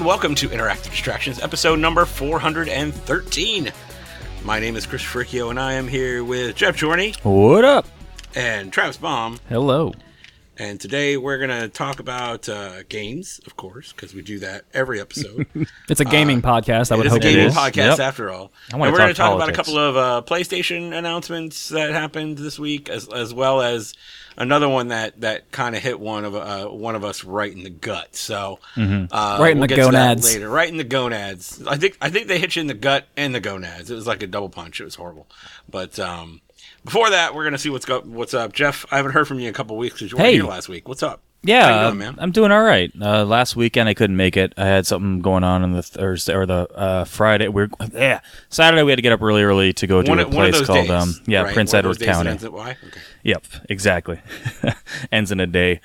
And welcome to Interactive Distractions, episode number 413. My name is Chris Fricchio, and I am here with Jeff Jorney What up? and Travis Baum. Hello. And today we're going to talk about uh, games, of course, because we do that every episode. It's a gaming podcast. I would Uh, it is a hope it gaming podcast Yep. after all. And we're going to talk talk about a couple of uh, PlayStation announcements that happened this week, as as well as another one that, that kind of hit one of uh, one of us right in the gut. So Mm-hmm. uh, Right in we'll the get to that gonads. later. Right in the gonads. I think I think they hit you in the gut and the gonads. It was like a double punch. It was horrible. But um, before that, we're going to see what's go- what's up. Jeff, I haven't heard from you in a couple of weeks because you weren't here last week. What's up? Yeah, doing, man? I'm doing all right. Uh, last weekend I couldn't make it. I had something going on on the Thursday or the uh, Friday. We're yeah Saturday. We had to get up really early to go to One, a of- one of place called days, um yeah right? Prince One Edward County. ends at Y? Okay. Yep, exactly. Ends in a day.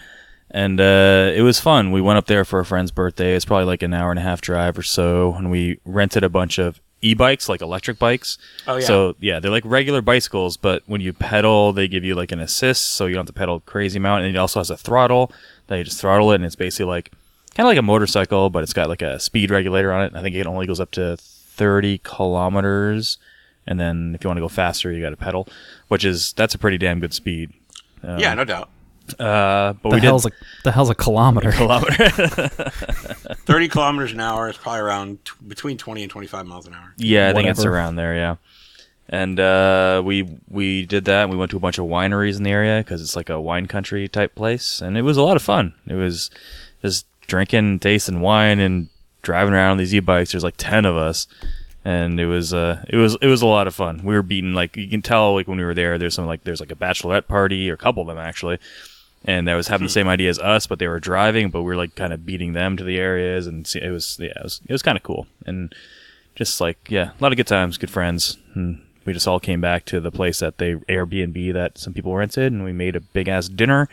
And uh, it was fun. We went up there for a friend's birthday. It's probably like an hour and a half drive or so. And we rented a bunch of e-bikes, like electric bikes. Oh, yeah. So yeah, they're like regular bicycles, but when you pedal, they give you like an assist, so you don't have to pedal a crazy amount. And it also has a throttle that you just throttle it, and it's basically like kind of like a motorcycle, but it's got like a speed regulator on it. I think it only goes up to 30 kilometers. And then if you want to go faster, you got to pedal, which is that's a pretty damn good speed. yeah, um, no doubt. Uh, but The we did hell's a the hell's a kilometer? kilometer. 30 kilometers an hour is probably around t- between 20 and 25 miles an hour. yeah, I think it's around there. Yeah, and uh, we we did that. and We went to a bunch of wineries in the area because it's like a wine country type place, and it was a lot of fun. It was just drinking, tasting wine, and driving around on these e-bikes. There's like ten of us, and it was uh it was it was a lot of fun. We were beating like you can tell like when we were there. There's some like there's like a bachelorette party or a couple of them actually. And that was having the hmm. same idea as us, but they were driving, but we were like kind of beating them to the areas, and it was yeah, it was it was kind of cool, and just like yeah, a lot of good times, good friends, and we just all came back to the place that they Airbnb that some people rented, and we made a big ass dinner,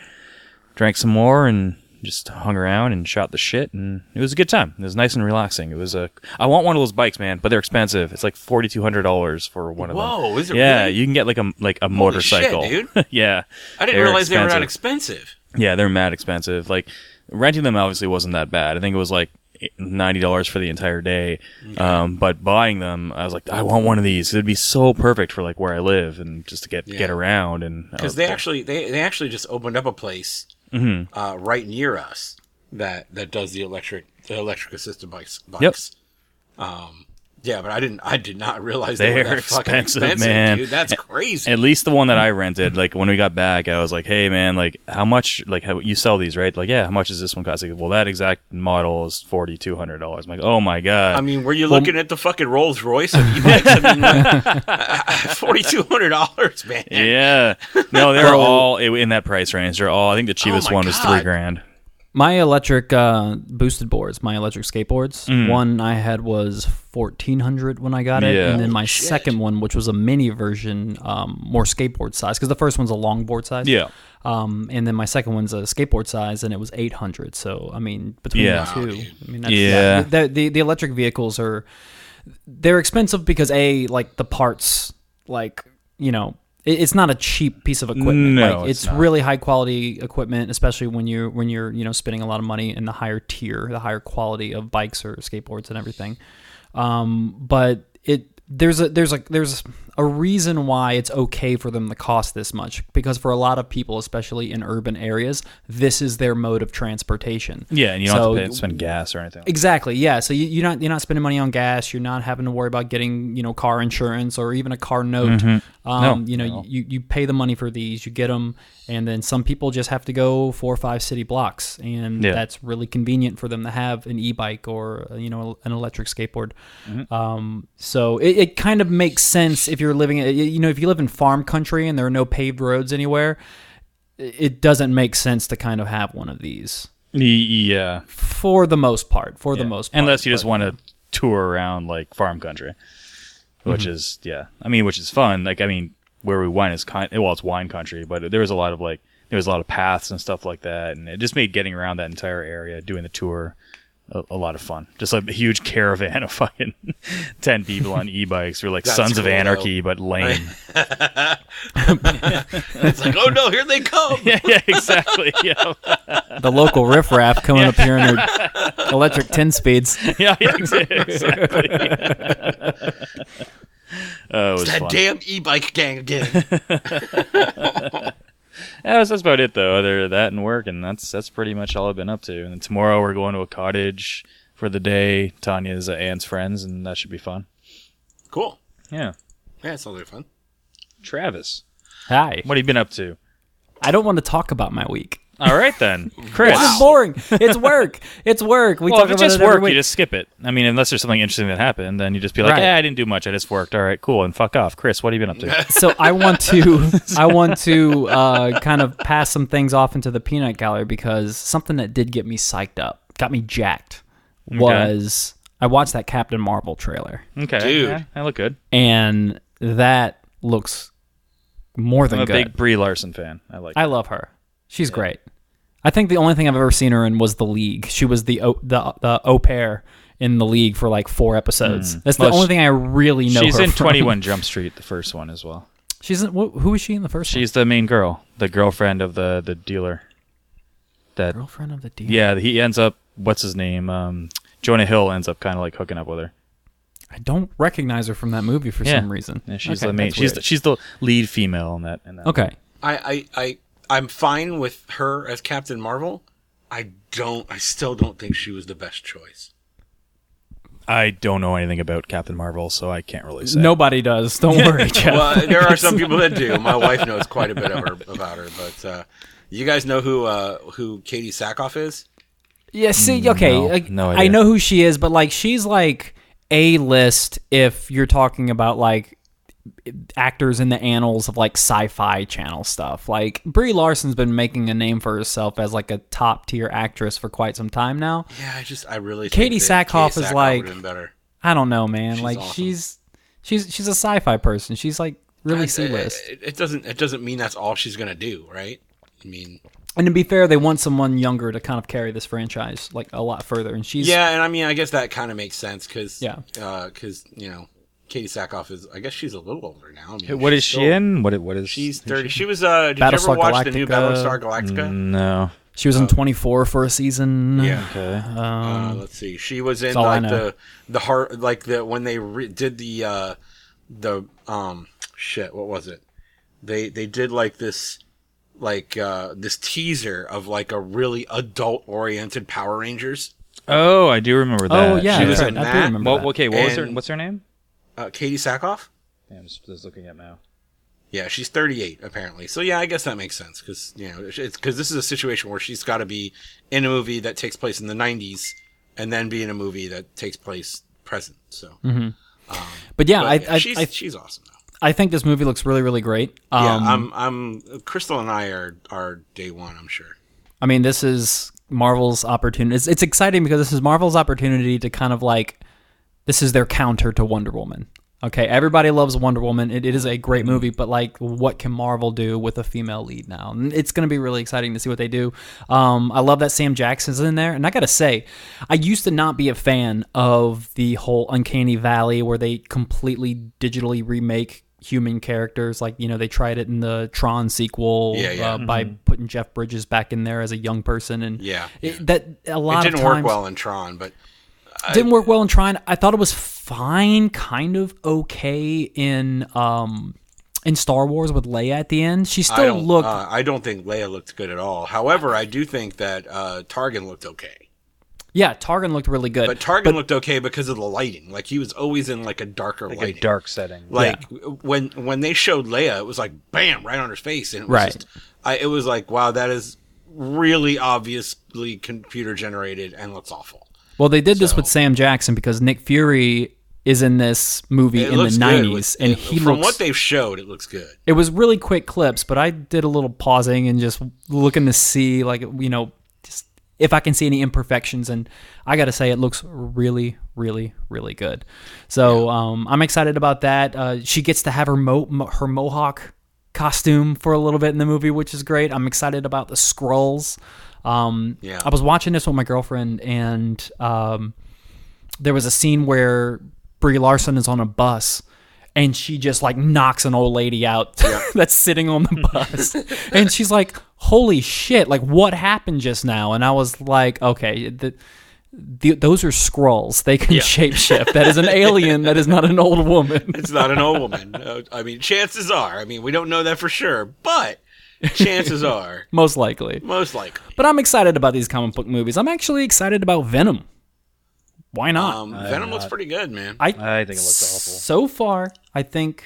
drank some more, and just hung around and shot the shit, and it was a good time. It was nice and relaxing. It was a I want one of those bikes, man, but they're expensive. It's like forty two hundred dollars for one of them. Whoa, is it Yeah, really? you can get like a like a shit, motorcycle, dude. yeah, I didn't realize they were that expensive. expensive. Yeah, they're mad expensive. Like renting them obviously wasn't that bad. I think it was like ninety dollars for the entire day. Um, but buying them, I was like, I want one of these. It'd be so perfect for like where I live and just to get Yeah. get around and Because was- they actually they, they actually just opened up a place Mm-hmm. uh, right near us that that does the electric the electric assisted bikes. bikes. Um, yeah, but I didn't I did not realize they They're that fucking expensive, expensive, man. dude. That's crazy. at least the one that I rented, like when we got back, I was like, "Hey, man, like how much? Like how you sell these, right? Like, yeah, how much is this one cost?" Like, well, that exact model is forty two hundred dollars. I'm like, "Oh my god!" I mean, were you looking at the fucking Rolls Royce of e-bikes? I mean, forty two hundred dollars, man. yeah, no, they're all in that price range. They're all. I think the oh cheapest Oh one was three grand. My electric uh, boosted boards, my electric skateboards. Mm. One I had was fourteen hundred when I got it, Yeah. and then my shit. second one, which was a mini version, um, more skateboard size, because the first one's a longboard size. Yeah. Um, and then my second one's a skateboard size, and it was eight hundred. So I mean, between Yeah. the two, Wow. I mean, that's, Yeah. the, the the electric vehicles are they're expensive because a like the parts, like you know, it, it's not a cheap piece of equipment. No, like, it's it's really high quality equipment, especially when you're when you're you know spending a lot of money in the higher tier, the higher quality of bikes or skateboards and everything. Um, but it there's a there's like there's a reason why it's okay for them to cost this much because for a lot of people, especially in urban areas, this is their mode of transportation. Yeah, and you don't have to pay, spend gas or anything. Exactly. Yeah. So you, you're not you're not spending money on gas. You're not having to worry about getting you know car insurance or even a car note. Um, No, you know, no. you, you pay the money for these. You get them, and then some people just have to go four or five city blocks, and Yeah. that's really convenient for them to have an e-bike or you know an electric skateboard. Mm-hmm. Um, so it, it kind of makes sense if you're living you know if you live in farm country and there are no paved roads anywhere. It doesn't make sense to kind of have one of these Yeah, for the most part. For the most part, unless you just want to tour around like farm country, which Mm-hmm. is yeah. I mean, which is fun. Like I mean, where we went is kind well, it's wine country, but there was a lot of like there was a lot of paths and stuff like that, and it just made getting around that entire area, doing the tour, a, a lot of fun. Just like a huge caravan of fucking ten people on e-bikes. We're like That's Sons of cool, Anarchy, but lame. It's like, oh no, here they come. yeah, yeah, exactly. Yeah, The local riffraff coming up here in their electric 10 speeds. yeah, yeah, exactly. Oh, it was That fun. damn e-bike gang again. Yeah, that's, that's about it though. Other than that and work, and that's that's pretty much all I've been up to. And tomorrow we're going to a cottage for the day. Tanya's uh, aunt's friends, and that should be fun. cool. Yeah, Yeah, it sounds like fun. Travis, Hi. what have you been up to? I don't want to talk about my week. All right then, Chris. This is boring. It's work. It's work. We Well, talk if it's about just it every work, week. you just skip it. I mean, unless there's something interesting that happened, then you just be like, Right. "Yeah, I didn't do much. I just worked. All right, cool." And fuck off, Chris. What have you been up to? so I want to I want to uh, kind of pass some things off into the peanut gallery because something that did get me psyched up, got me jacked, was I watched that Captain Marvel trailer, Okay, Dude. yeah, I look good. and that looks more than I'm a good. big Brie Larson fan. I like. I love her. She's great. I think the only thing I've ever seen her in was the League. She was the au- the the au pair in the League for like four episodes. That's the Hmm. Only she- thing I really know. She's her in 21 Jump Street, the first one as well. She's in, wh- who is she in the first She's the main girl, the girlfriend of the the dealer. That? Girlfriend of the deal. yeah, he ends up. What's his name? Um, Jonah Hill ends up kind of like hooking up with her. I don't recognize her from that movie for Yeah. some reason. Yeah, she's Okay, the main. She's the, she's the lead female in that. In that. okay. I, I, I, I'm fine with her as Captain Marvel. I don't. I still don't think she was the best choice. I don't know anything about Captain Marvel, so I can't really say. Nobody does. Don't worry, Jeff. Well, there are some people that do. My wife knows quite a bit of her, about her, but uh, you guys know who uh, who Katee Sackhoff is? yeah. See, okay. No, like, no I know who she is, but like she's like a list if you're talking about like actors in the annals of like sci-fi channel stuff. Like Brie Larson's been making a name for herself as like a top tier actress for quite some time now. Yeah, I just I really Katee Sackhoff Katee is Sackhoff like-. I don't know, man. She's like awesome. she's she's she's a sci-fi person. She's like really C list. It, it doesn't it doesn't mean that's all she's gonna do, right? I mean, And to be fair, they want someone younger to kind of carry this franchise like a lot further. And she's yeah, and I mean I guess that kind of makes sense because Yeah. Uh, because you know Katee Sackhoff is I guess she's a little older now. I mean, What is she still- in? What? What is? She's thirty. she? She was. uh Did you Battlestar ever watch the new Battlestar Galactica? No. she was in 24 for a season. Yeah. Okay. Uh, let's see. She was in like the the heart like the when they re- did the uh the um shit. What was it? They they did like this like uh this teaser of like a really adult oriented Power Rangers. Oh, I do remember that. Oh yeah, She was right. in I do remember Well, that. okay. What was her? What's her name? Uh, Katee Sackhoff. Yeah, I'm just, just looking at now. Yeah, she's 38 apparently. So yeah, I guess that makes sense because you know it's because this is a situation where she's got to be in a movie that takes place in the 90s and then be in a movie that takes place present. So But yeah, but, I, yeah, I, she's I she's awesome though. I think this movie looks really really great. Um, Yeah, I'm I'm Crystal and I are are day one. I'm sure. I mean, this is Marvel's opportunity. It's, it's exciting because this is Marvel's opportunity to kind of like, this is their counter to Wonder Woman. Okay, everybody loves Wonder Woman. It, it is a great movie, but like, what can Marvel do with a female lead now? And it's going to be really exciting to see what they do. Um, I love that Sam Jackson's in there, and I got to say, I used to not be a fan of the whole Uncanny Valley where they completely digitally remake human characters. Like you know, they tried it in the Tron sequel Yeah, yeah. Uh, by putting Jeff Bridges back in there as a young person, and Yeah, it, that a lot It didn't of times work well in Tron, but didn't work well in Tron. I thought it was fine, kind of okay in um in Star Wars with Leia at the end. She still don't looked uh, I don't think Leia looked good at all. However, I do think that uh, Tarkin looked okay. yeah, Tarkin looked really good. But Tarkin looked okay because of the lighting. Like he was always in like a darker Like lighting. a dark setting. Like when when they showed Leia, it was like bam right on her face, and it was Right. just, I, it was like wow, that is really obviously computer generated and looks awful. Well, they did this with Sam Jackson because Nick Fury is in this movie It in the nineties, with- and it- he from looks. what they've showed, it looks good. it was really quick clips, but I did a little pausing and just looking to see, like, you know, just if I can see any imperfections. And I got to say, it looks really, really, really good. So um, I'm excited about that. Uh, she gets to have her mo- her mohawk costume for a little bit in the movie, which is great. I'm excited about the Skrulls. Um, Yeah. I was watching this with my girlfriend, and um, there was a scene where Brie Larson is on a bus. And she just like knocks an old lady out that's sitting on the bus. and she's like, Holy shit, like what happened just now? And I was like, Okay, the, the, those are Skrulls. They can shapeshift. That is an alien. That is not an old woman. It's not an old woman. Uh, I mean, chances are. I mean, we don't know that for sure, but chances are, Most likely. most likely. But I'm excited about these comic book movies. I'm actually excited about Venom. Why not? Um, Venom looks pretty good, man. I I think it looks awful. So far, I think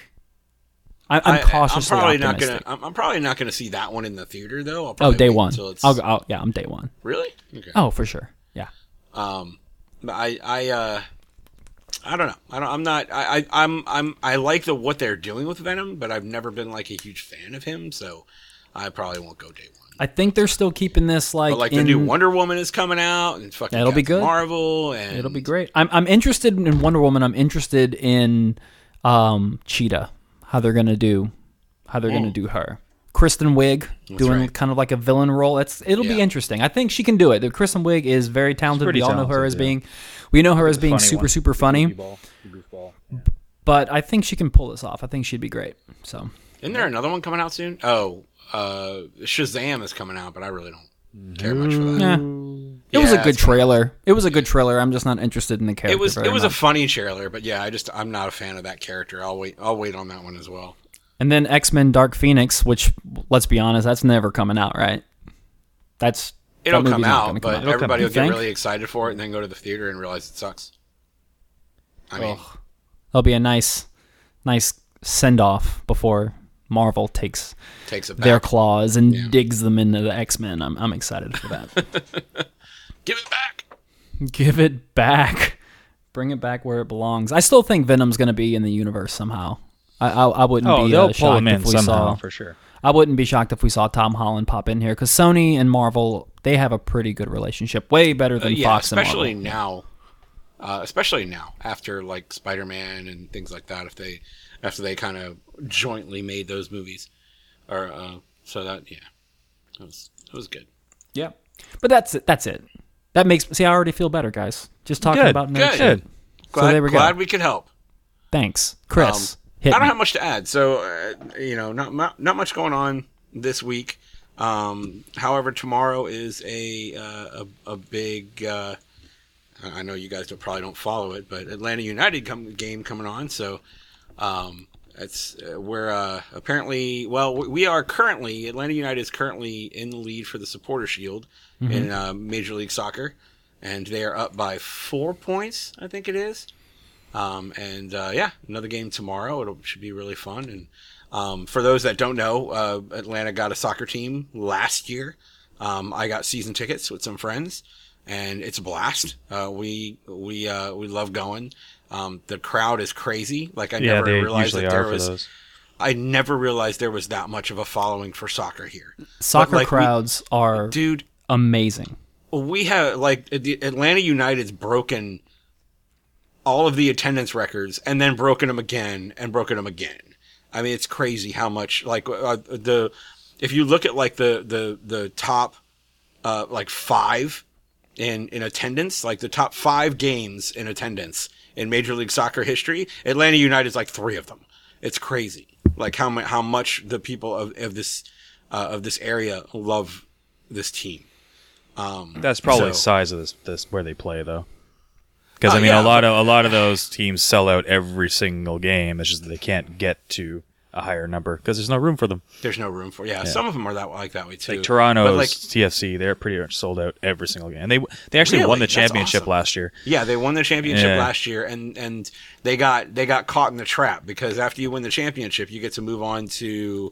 I, I'm I- cautiously I'm probably optimistic. not gonna. I'm, I'm probably not gonna see that one in the theater though. I'll oh, day wait one. Until it's, I'll go. Oh, yeah, I'm day one. really? Okay. Oh, for sure. Yeah. Um, but I, I, uh, I don't know. I don't. I'm not. I, I, I'm, I'm. I like the what they're doing with Venom, but I've never been like a huge fan of him, so I probably won't go day one. I think they're still keeping this like, But like in, the new Wonder Woman is coming out, and fucking That'll be good. Marvel, and It'll be great. I'm I'm interested in Wonder Woman. I'm interested in um Cheetah. How they're gonna do how they're gonna do her. Kristen Wiig doing right. kind of like a villain role. It's it'll be interesting. I think she can do it. The Kristen Wiig is very talented. We all know her as yeah. being we know her as being super one. super funny. Goofball. Goofball. But I think she can pull this off. I think she'd be great. So Isn't there another one coming out soon? Oh, uh, Shazam is coming out, but I really don't care much for that. yeah. It was a good it's coming trailer. It was a good trailer. I'm just not interested in the character. It was very it was a much. funny trailer, but yeah, I just I'm not a fan of that character. I'll wait I'll wait on that one as well. And then X Men Dark Phoenix, which let's be honest, that's never coming out, right? That's It'll that come not out, gonna come but out. It'll come everybody will You get think? really excited for it and then go to the theater and realize it sucks. I mean, Ugh. That'll be a nice, nice send off before Marvel takes takes their claws and Yeah. digs them into the X Men. I'm I'm excited for that. Give it back. Give it back. Bring it back where it belongs. I still think Venom's going to be in the universe somehow. I I, I wouldn't Oh, be they'll uh, pull shocked him in if we somehow saw. for sure. I wouldn't be shocked if we saw Tom Holland pop in here because Sony and Marvel they have a pretty good relationship, way better than Uh, yeah, Fox and especially Marvel. now. Uh, especially now after like Spider-Man and things like that if they after they kind of jointly made those movies or uh, so that yeah. that was it was good. Yeah, but that's it. That's it. That makes see. I already feel better, guys. Just talking Good, about nerd good. shit. Glad, there we go. glad we could help. Thanks, Chris. Um, hit I don't me. have much to add. So, uh, you know, not, not not much going on this week. Um, however, tomorrow is a uh, a, a big. Uh, I I know you guys don't, probably don't follow it, but Atlanta United come, game coming on. So, um, it's uh, we're uh, apparently well, we- are currently Atlanta United is currently in the lead for the Supporter Shield in uh, Major League Soccer, and they are up by four points. I think it is. Um, and uh, yeah, another game tomorrow. It should be really fun. And um, for those that don't know, uh, Atlanta got a soccer team last year. Um, I got season tickets with some friends, and it's a blast. Uh, we we uh, we love going. Um, the crowd is crazy. Like I Yeah, never they realized that there was. those. I never realized there was that much of a following for soccer here, Soccer like, we- crowds are dude. amazing. we have like the Atlanta United's broken all of the attendance records and then broken them again and broken them again. I mean, it's crazy how much like uh, the if you look at like the the the top uh, like five in in attendance, like the top five games in attendance in Major League Soccer history, Atlanta United is like three of them. It's crazy, like how mu- how much the people of of this uh, of this area love this team. Um, That's probably so- size of this, this where they play though. Because Uh, I mean, yeah, a lot of a lot of those teams sell out every single game. It's just that they can't get to a higher number because there's no room for them. There's no room for yeah. Some of them are that like that way too. Like Toronto's like TFC, they're pretty much sold out every single game. And they they actually Really? won the championship awesome. last year. yeah, they won the championship Yeah. last year, and and they got they got caught in the trap because after you win the championship, you get to move on to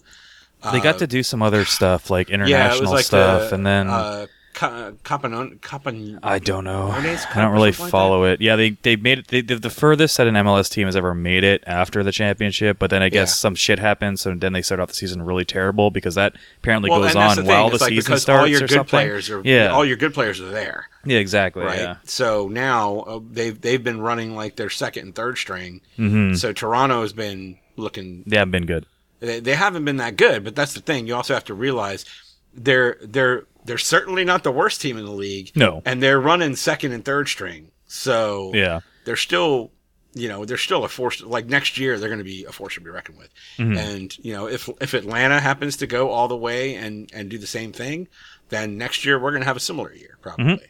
they got to do some other stuff like yeah, international was like stuff, the, and then uh, Capanon, Capan, I don't know. I don't really something like follow it. Yeah, they they made it. They, the furthest that an MLS team has ever made it after the championship. But then I guess Yeah. some shit happens, so then they start off the season really terrible because that apparently well, goes on the while the like season starts all your or good something. players are yeah, all your good players are there. yeah, exactly. right? Yeah. So now uh, they've they've been running like their second and third string. Mm-hmm. So Toronto has been looking. They haven't been good. They, they haven't been that good, but that's the thing. You also have to realize they're they're they're certainly not the worst team in the league. No. and they're running second and third string, so Yeah. they're still, you know, they're still a force. Like next year, they're going to be a force to be reckoned with. And you know, if if Atlanta happens to go all the way and and do the same thing, then next year we're going to have a similar year probably.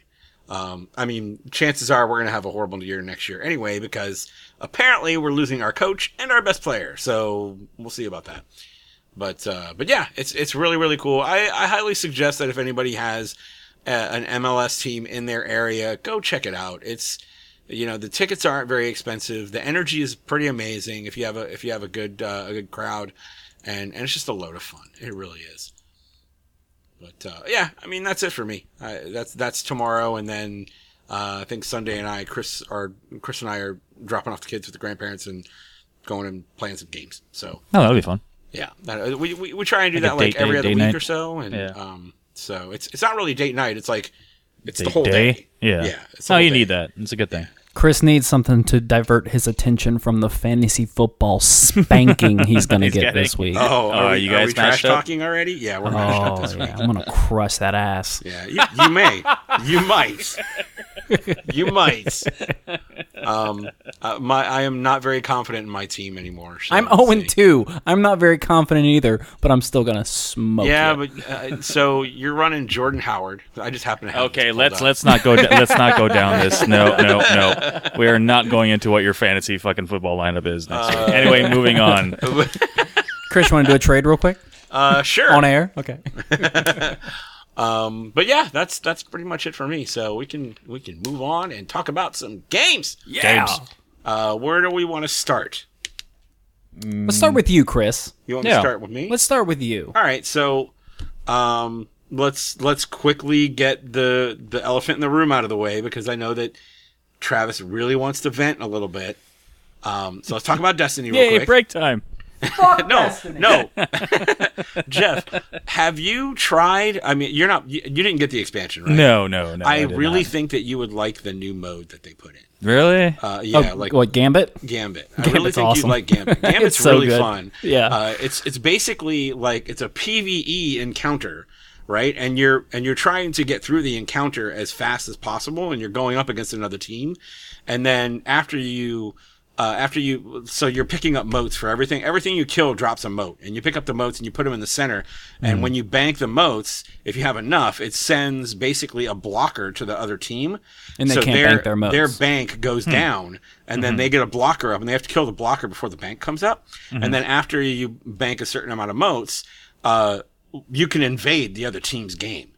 Um, I mean, chances are we're going to have a horrible year next year anyway because apparently we're losing our coach and our best player. So we'll see about that. But uh, but yeah, it's it's really really cool. I, I highly suggest that if anybody has a, an MLS team in their area, go check it out. It's you know the tickets aren't very expensive. The energy is pretty amazing if you have a if you have a good uh, a good crowd, and and it's just a load of fun. It really is. But uh, yeah, I mean that's it for me. I, that's that's tomorrow, and then uh, I think Sunday and I, Chris are Chris and I are dropping off the kids with the grandparents and going and playing some games. So Oh, that'll be fun. Yeah, we, we we try and do Like that like date every day- other day week night? or so, and Yeah. um, so it's it's not really date night. It's like it's the whole day. Yeah. yeah. It's the Oh, you day. need that. It's a good thing. Chris needs something to divert his attention from the fantasy football spanking he's going to get getting. this week. Oh, Oh, are, are we, you are guys we trash up? talking already? Yeah, we're matched up Oh, this week. yeah. I'm going to crush that ass. Yeah, you, you may, you might, you might. Um, uh, my I am not very confident in my team anymore. so I'm let's 0 see. 2. I'm not very confident either, but I'm still going to smoke Yeah, you. but uh, so you're running Jordan Howard. I just happen to have. Okay, let's up. let's not go. Da- let's not go down this. No, no, no. We are not going into what your fantasy fucking football lineup is next Uh, week. Anyway, moving on. Chris, you want to do a trade real quick? Uh, sure. On air? Okay. Um, but yeah, that's that's pretty much it for me. So we can we can move on and talk about some games. Yeah. Games. Uh, where do we want to start? Let's start with you, Chris. You want Yeah. to start with me? Let's start with you. All right, so um, let's let's quickly get the the elephant in the room out of the way because I know that Travis really wants to vent a little bit. Um, so let's talk about Destiny real Yay, quick. break time. no, no, Jeff, have you tried? I mean, you're not you, you didn't get the expansion, right? No, no, no. I, did really not. think that you would like the new mode that they put in. really. Uh, yeah, oh, like what, Gambit? Gambit. I really Gambit's think awesome. you'd like Gambit. Gambit's so really good. fun. Yeah. Uh, it's it's basically like it's a PVE encounter, right? And you're and you're trying to get through the encounter as fast as possible, and you're going up against another team, and then after you. Uh, after you, so you're picking up motes for everything. Everything you kill drops a mote and you pick up the motes and you put them in the center. Mm-hmm. And when you bank the motes, if you have enough, it sends basically a blocker to the other team, And they so can't bank their motes. Their bank goes Hmm. down, and then Mm-hmm. they get a blocker up, and they have to kill the blocker before the bank comes up. Mm-hmm. And then after you bank a certain amount of motes uh, you can invade the other team's game.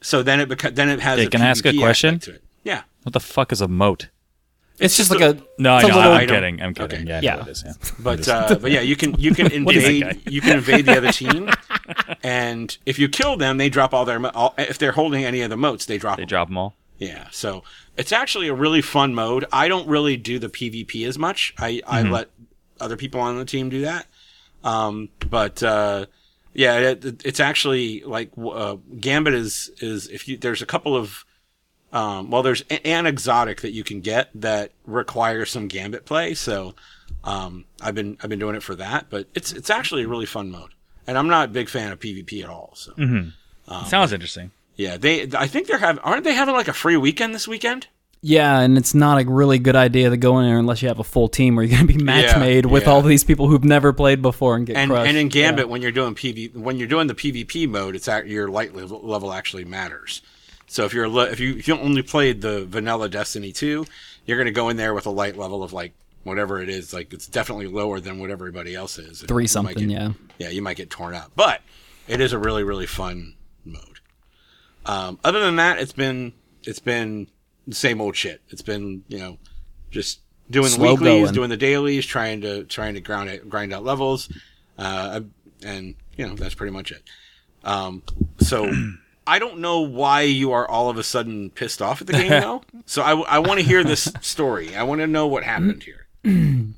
So then it beca- then it has. Hey, a can I ask a question? To it. Yeah. What the fuck is a moat? It's, just just like a- a. No, I it's a know. little- I'm kidding. I'm kidding. Okay. Yeah, Yeah. know it is, yeah. But uh, but yeah, you can you can invade you can invade the other team, and if you kill them, they drop all their all, if they're holding any of the motes, they drop. They them. drop them all. Yeah, so it's actually a really fun mode. I don't really do the PvP as much. I, I let other people on the team do that. Um, but uh, yeah, it, it's actually like uh, Gambit is is if you there's a couple of um, well, there's an exotic that you can get that requires some Gambit play. So um, I've been I've been doing it for that, but it's it's actually a really fun mode. And I'm not a big fan of PvP at all. So Sounds interesting. yeah, they I think they're having aren't they having like a free weekend this weekend? Yeah, and it's not a really good idea to go in there unless you have a full team where you're going to be match Yeah, made with yeah. all these people who've never played before and get and crushed. and in Gambit when you're doing PV when you're doing the PvP mode, it's at your light level, level actually matters. So if you're if you if you only played the vanilla Destiny 2, you're going to go in there with a light level of like whatever it is, like it's definitely lower than what everybody else is. Three you something, get- yeah. Yeah, you might get torn up. But it is a really really fun mode. Um, other than that, it's been it's been the same old shit. It's been, you know, just doing Slow the weeklies, going. doing the dailies, trying to trying to grind it, grind out levels, uh, and you know that's pretty much it. Um, so I don't know why you are all of a sudden pissed off at the game though. So I, I want to hear this story. I want to know what happened here.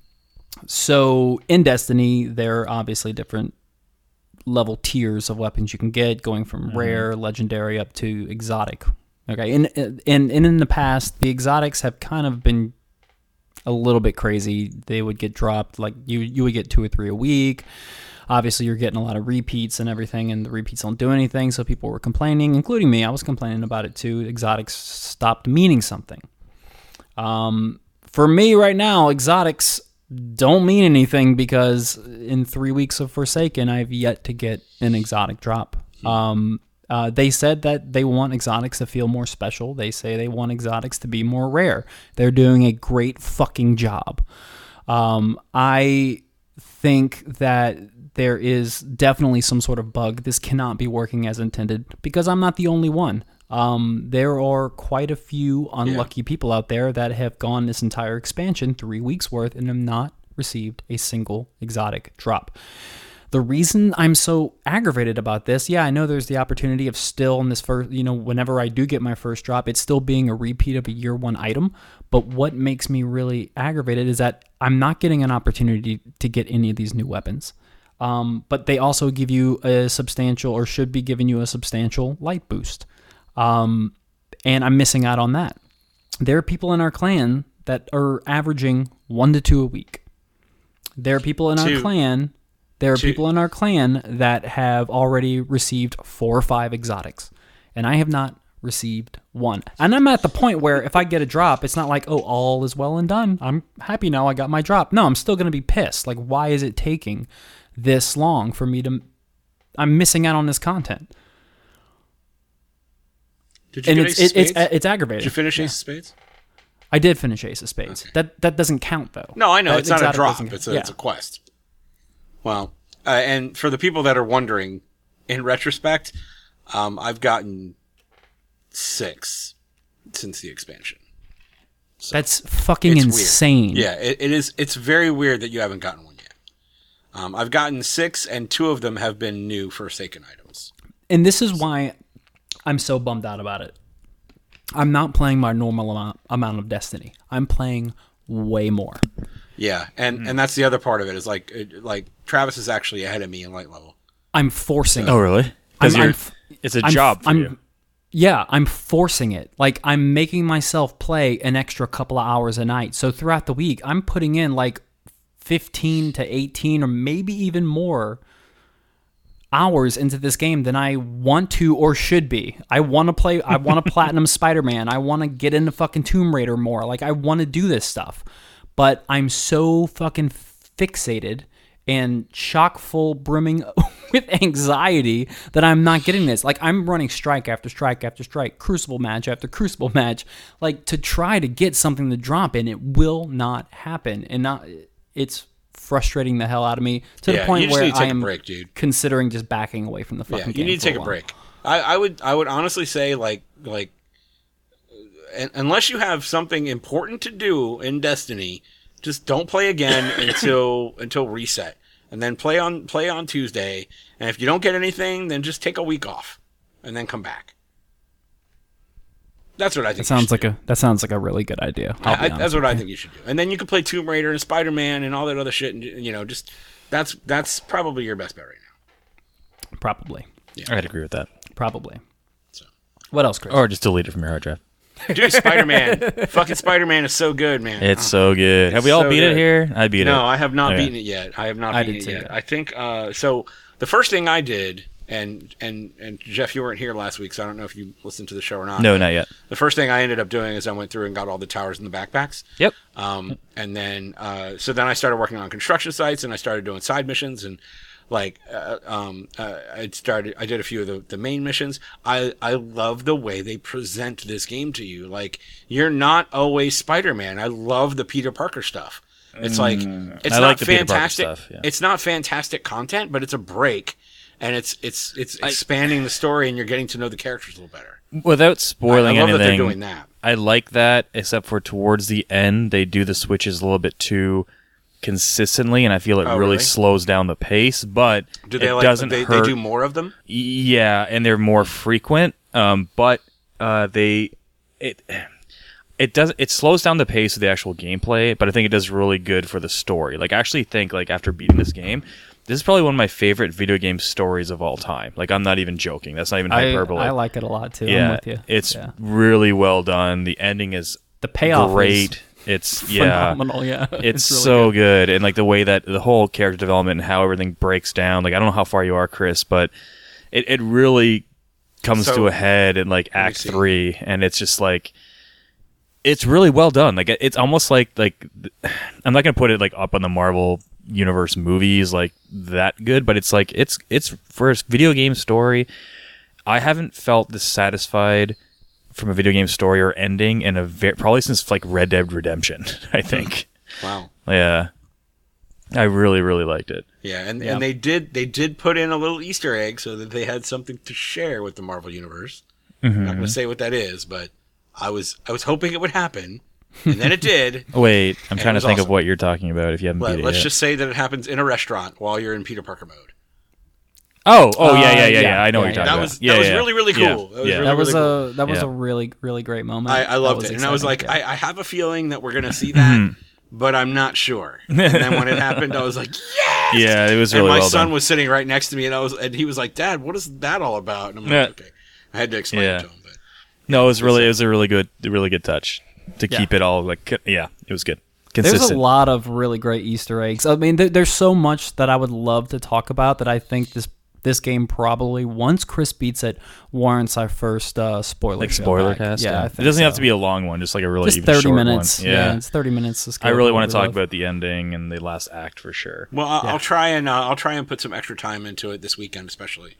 So in Destiny, there are obviously different level tiers of weapons you can get, going from mm-hmm. rare, legendary, up to exotic. Okay, and and and in the past, the exotics have kind of been a little bit crazy. They would get dropped like you you would get two or three a week. Obviously you're getting a lot of repeats and everything, and the repeats don't do anything. So people were complaining, including me. I was complaining about it too. Exotics stopped meaning something. Um, for me right now, exotics don't mean anything because in three weeks of Forsaken, I've yet to get an exotic drop. Um, uh, they said that they want exotics to feel more special. They say they want exotics to be more rare. They're doing a great fucking job. Um, I think that there is definitely some sort of bug. This cannot be working as intended because I'm not the only one. Um, there are quite a few unlucky people out there that have gone this entire expansion, three weeks worth, and have not received a single exotic drop. The reason I'm so aggravated about this, yeah, I know there's the opportunity of still in this first, you know, whenever I do get my first drop, it's still being a repeat of a year one item. But what makes me really aggravated is that I'm not getting an opportunity to get any of these new weapons. Um, but they also give you a substantial, or should be giving you a substantial light boost. Um, and I'm missing out on that. There are people in our clan that are averaging one to two a week. There are people in our clan. There are Two. people in our clan that have already received four or five exotics, and I have not received one. And I'm at the point where if I get a drop, it's not like oh all is well and done. I'm happy now. I got my drop. No, I'm still gonna be pissed. Like why is it taking this long for me to? I'm missing out on this content, Did you and it's it, it's it's aggravating. Did you finish Ace of Spades? I did finish Ace of Spades. That that doesn't count though. No, I know That it's not a drop. It's a, yeah. it's a quest. Well, uh, and for the people that are wondering, in retrospect, um, I've gotten six since the expansion. That's fucking It's weird. insane. Yeah, it, it is. It's very weird that you haven't gotten one. Um, I've gotten six, and two of them have been new Forsaken items. And this is why I'm so bummed out about it. I'm not playing my normal amount, amount of Destiny. I'm playing way more. Yeah, and Hmm. and that's the other part of it is like it, like Travis is actually ahead of me in light level. I'm forcing Oh, really? I'm, Because I'm it's a I'm- job for I'm- you. Yeah, I'm forcing it. Like I'm making myself play an extra couple of hours a night. So throughout the week, I'm putting in like 15 to 18 or maybe even more hours into this game than I want to or should be. I want to play I want to platinum Spider-Man. I want to get into fucking Tomb Raider more. Like I want to do this stuff. But I'm so fucking fixated and chock full brimming with anxiety that I'm not getting this. Like I'm running strike after strike after strike, crucible match after crucible match, like to try to get something to drop and it will not happen. And not it's frustrating the hell out of me to Yeah, the point where take I am break, dude. considering just backing away from the fucking Yeah, game. you need to for a take a break. I, I would I would honestly say like like un- unless you have something important to do in Destiny, just don't play again until until reset, and then play on play on Tuesday. And if you don't get anything, then just take a week off, and then come back. That's what I think. That sounds you like should a that sounds like a really good idea. I'll be I, I, that's what I think you should do. And then you can play Tomb Raider and Spider Man and all that other shit, and you know, just that's that's probably your best bet right now. Probably. Yeah. I'd agree with that. Probably. So. What else, Chris? Or just delete it from your hard drive. Dude, Spider Man, fucking Spider Man is so good, man. It's so good. Have we all so beat good. it here? I beat it. No, I have not Okay. beaten it yet. I have not I beaten did it too. yet. I think uh, so. The first thing I did, and and and Jeff, you weren't here last week, so I don't know if you listened to the show or not. No, not yet. The first thing I ended up doing is I went through and got all the towers and the backpacks. Yep. Um, and then uh, so then I started working on construction sites and I started doing side missions and like uh, um, uh, I started I did a few of the, the main missions. I I love the way they present this game to you. Like you're not always Spider Man. I love the Peter Parker stuff. It's like it's Mm. I not like the Peter Parker fantastic. stuff, yeah. It's not fantastic content, but it's a break. And it's it's it's expanding the story, and you're getting to know the characters a little better. Without I, I spoiling love that they're doing that. I like that, except for towards the end, they do the switches a little bit too consistently, and I feel it Oh, really, really? slows down the pace. But Do they it like? doesn't they, hurt. they do more of them. Yeah, and they're more frequent. Um, but uh, they it it does it slows down the pace of the actual gameplay, but I think it does really good for the story. Like I actually think like after beating this game, this is probably one of my favorite video game stories of all time. Like I'm not even joking. That's not even hyperbole. I like it a lot too. I'm yeah, with you. it's Yeah. really well done. The ending is the payoff great. is It's yeah. phenomenal. Yeah, It's, really so good. good. and like the way that the whole character development and how everything breaks down. Like I don't know how far you are, Chris, but it, it really comes So, to a head in like Act. Three, and it's just like it's really well done. Like it's almost like like I'm not gonna put it like up on the Marvel universe movies like that good, but it's like it's it's for a video game story. I haven't felt dissatisfied from a video game story or ending in a ve- probably since like Red Dead Redemption. I think. Wow. Yeah. I really, really liked it. Yeah, and, Yeah. and they did they did put in a little Easter egg so that they had something to share with the Marvel universe. I'm Mm-hmm. not going to say what that is, but I was I was hoping it would happen, and then it did. Wait, I'm trying to was think of what you're talking about if you haven't Let, beat it let's yet. just say that it happens in a restaurant while you're in Peter Parker mode. Oh, oh yeah, Uh, yeah, yeah, yeah, yeah. I know yeah, what you're talking That about. was- that yeah, was yeah, really, really cool. That was yeah. really- That was cool. a that was Yeah. a really really great moment. I, I loved it, and I was like, yeah. I, I have a feeling that we're going to see that, but I'm not sure. And then when it happened, I was like, yes! Yeah, it was and my well son done. was sitting right next to me, and I was, and he was like, "Dad, what is that all about?" And I'm like, Yeah. "Okay." I had to explain Yeah. it to him, but no, it was really, it was a really good, really good touch to Yeah. keep it all like, yeah, it was good, There's a lot of really great Easter eggs. I mean, there, there's so much that I would love to talk about that I think this this game probably once Chris beats it warrants our first uh, spoiler like spoiler back. cast. Yeah, I it doesn't have to be a long one, just like a really just even thirty short minutes. One. Yeah. Yeah, it's thirty minutes. Just I really want to talk love. about the ending and the last act for sure. well, I'll, Yeah. I'll try and uh, I'll try and put some extra time into it this weekend, especially.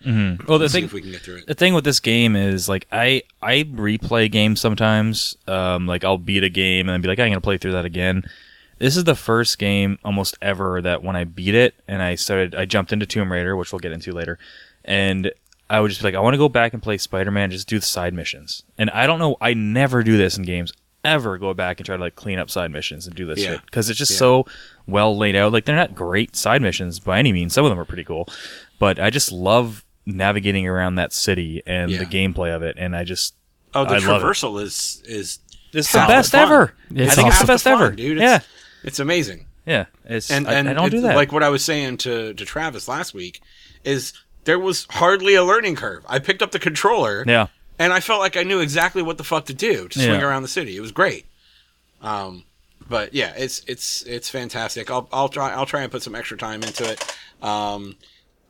Well, the See thing, if we can get through it. the thing with this game is like I I replay games sometimes. Um, like I'll beat a game and then be like, I'm gonna play through that again. This is the first game almost ever that when I beat it and I started, I jumped into Tomb Raider, which we'll get into later, and I would just be like, I want to go back and play Spider Man, just do the side missions. And I don't know, I never do this in games. Ever go back and try to like clean up side missions and do this Yeah. shit because it's just Yeah. so well laid out. Like they're not great side missions by any means. Some of them are pretty cool, but I just love navigating around that city and Yeah. the gameplay of it. And I just Oh, the I love it. traversal is is it's the best fun. ever. It's I think it's the best fun, ever, dude. It's, yeah, it's amazing. yeah. It's And I, and I don't do that. Like what I was saying to to Travis last week is there was hardly a learning curve. I picked up the controller, yeah, and I felt like I knew exactly what the fuck to do to swing Yeah. around the city. It was great. Um, but yeah, it's it's it's fantastic. I'll I'll try I'll try and put some extra time into it. Um,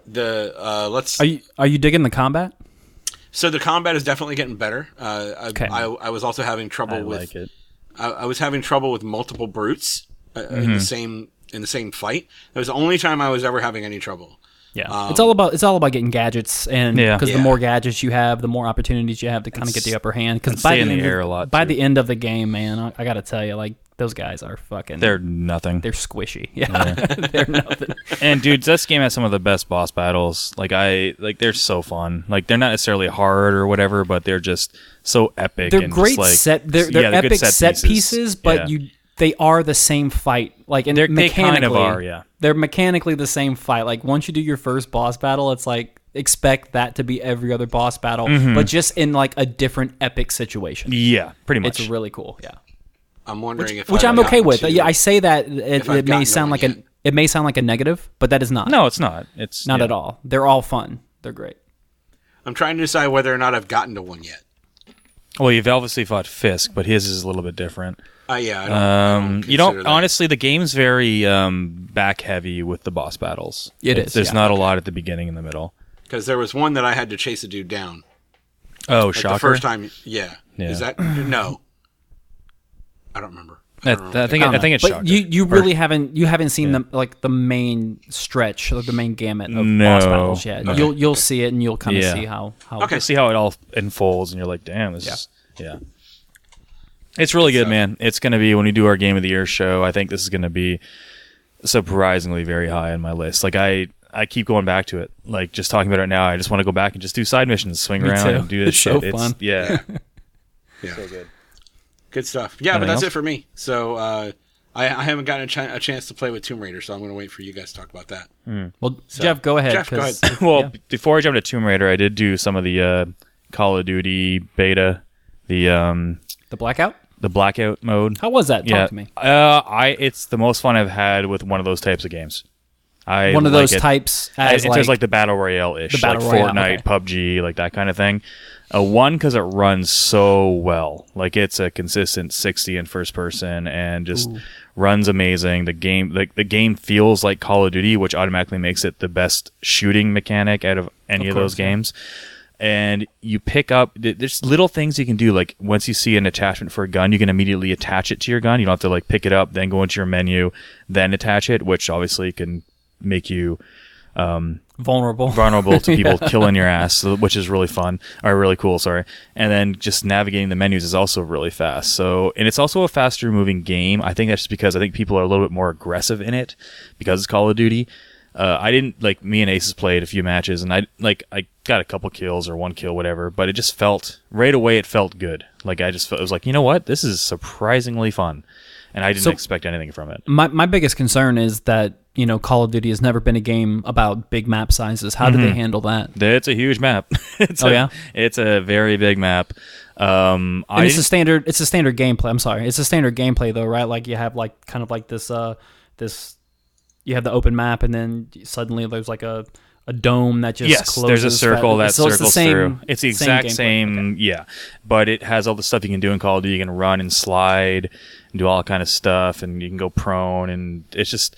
the uh, let's Are you are you digging the combat? so the combat is definitely getting better. Uh, I, Okay. I I was also having trouble I with like it. I, I was having trouble with multiple brutes uh, in Mm-hmm. the same in the same fight. That was the only time I was ever having any trouble. Yeah, it's all about it's all about getting gadgets, and Yeah. because Yeah. the more gadgets you have, the more opportunities you have to kind of get the upper hand. Because by the the end air of, a lot, by too. the end of the game, man, I, I got to tell you, like those guys are fucking. They're nothing. they're squishy. Yeah, they're nothing. and dude, this game has some of the best boss battles. Like I like they're so fun. Like they're not necessarily hard or whatever, but they're just so epic. They're and great just, like, set. They're, they're yeah, good epic set, pieces, but Yeah. you they are the same fight. Like and They're- they mechanically, kind of are, yeah. They're mechanically the same fight. Like once you do your first boss battle, it's like expect that to be every other boss battle, Mm-hmm. but just in like a different epic situation. yeah, pretty much. It's really cool. Yeah. I'm wondering if which I've I'm okay with. to- Yeah, I say that it, it may sound like one a it may sound like a negative, but that is not. no, it's not. It's not yeah. at all. They're all fun. They're great. I'm trying to decide whether or not I've gotten to one yet. Well, you've obviously fought Fisk, but his is a little bit different. Uh, yeah, I don't, I Um, don't you consider don't that. honestly. The game's very um, back heavy with the boss battles. It It is, There's yeah. not a lot at the beginning and the middle. because there was one that I had to chase a dude down. Oh, Like shocker! the first time, yeah. Yeah. Is that no? I don't remember. I, I, don't remember. I think I, think it's but shocker. you you Or- really haven't you haven't seen the like the main stretch or the main gamut of No. boss battles yet. Okay. You'll you'll see it and you'll kind of Yeah. see how how Okay. You'll see how it all unfolds, and you're like, damn, this Yeah. is yeah. It's really good, stuff. man. It's gonna be when we do our game of the year show. I think this is gonna be surprisingly very high on my list. Like I, I keep going back to it. Like just talking about it now, I just want to go back and just do side missions, swing Me around, too. and do this It's so shit. fun. yeah, Yeah. so good. Good stuff. Yeah, but that's else? it for me. So uh, I, I haven't gotten a, ch- a chance to play with Tomb Raider, so I'm going to wait for you guys to talk about that. well Jeff go ahead Jeff, go 'cause- ahead. well, yeah. before I jump to Tomb Raider, I did do some of the uh, Call of Duty beta, the um, the blackout the blackout mode. how was that talk yeah, to me Uh, I it's the most fun I've had with one of those types of games. I One of like those it. types I- as in like, of like the battle royale ish, like royale, Fortnite, okay. PUBG, like that kind of thing. A one because it runs so well, like it's a consistent sixty in first person and just runs amazing. The game, like the game feels like Call of Duty, which automatically makes it the best shooting mechanic out of any of, those course, yeah. games. And you pick up there's little things you can do. Like once you see an attachment for a gun, you can immediately attach it to your gun. You don't have to like pick it up, then go into your menu, then attach it, which obviously can make you vulnerable. vulnerable to people killing your ass, which is really fun or really cool. Sorry, and then just navigating the menus is also really fast. So, and it's also a faster moving game. I think that's just because I think people are a little bit more aggressive in it because it's Call of Duty. Uh, I didn't like me and Aces played a few matches, and I like I got a couple kills or one kill, whatever. But it just felt right away. It felt good. Like I just felt, it was like you know what, this is surprisingly fun, and I didn't So- expect anything from it. my my biggest concern is that you know Call of Duty has never been a game about big map sizes. How do they handle that? It's a huge map. it's Oh, a, yeah? it's a very big map. Um, I it's a standard. It's a standard gameplay. I'm sorry. It's a standard gameplay though, right? Like you have like kind of like this uh this you have the open map, and then suddenly there's like a a dome that just yes, closes. there's a circle that so it's circles the same, through. It's the exact gameplay. same, Okay. yeah. But it has all the stuff you can do in Call of Duty. You can run and slide and do all kind of stuff, and you can go prone, and it's just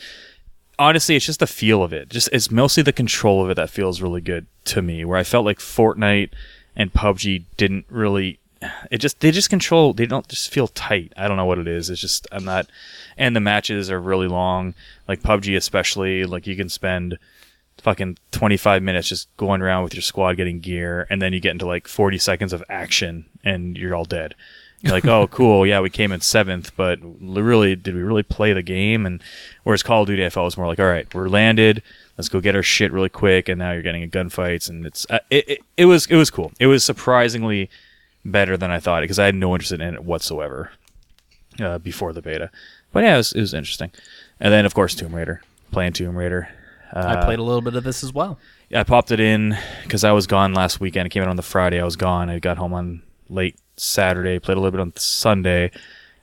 honestly, it's just the feel of it. Just it's mostly the control of it that feels really good to me. Where I felt like Fortnite and PUBG didn't really. It just they just control. They don't just feel tight. I don't know what it is. It's just I'm not. And the matches are really long. Like PUBG especially. Like you can spend fucking 25 minutes just going around with your squad getting gear and then you get into like 40 seconds of action and you're all dead. You're like oh cool. Yeah we came in seventh but really did we really play the game? And whereas call of duty i felt was more like all right we're landed. Let's go get our shit really quick. And now you're getting in gunfights and it's uh, it, it, it was it was cool. It was surprisingly better than i thought because i had no interest in it whatsoever uh, before the beta. But yeah it was, it was interesting. And then of course tomb raider playing tomb raider uh, I played a little bit of this as well. yeah, I popped it in because I was gone last weekend. It came out on the Friday. I was gone. I got home on late Saturday, played a little bit on Sunday,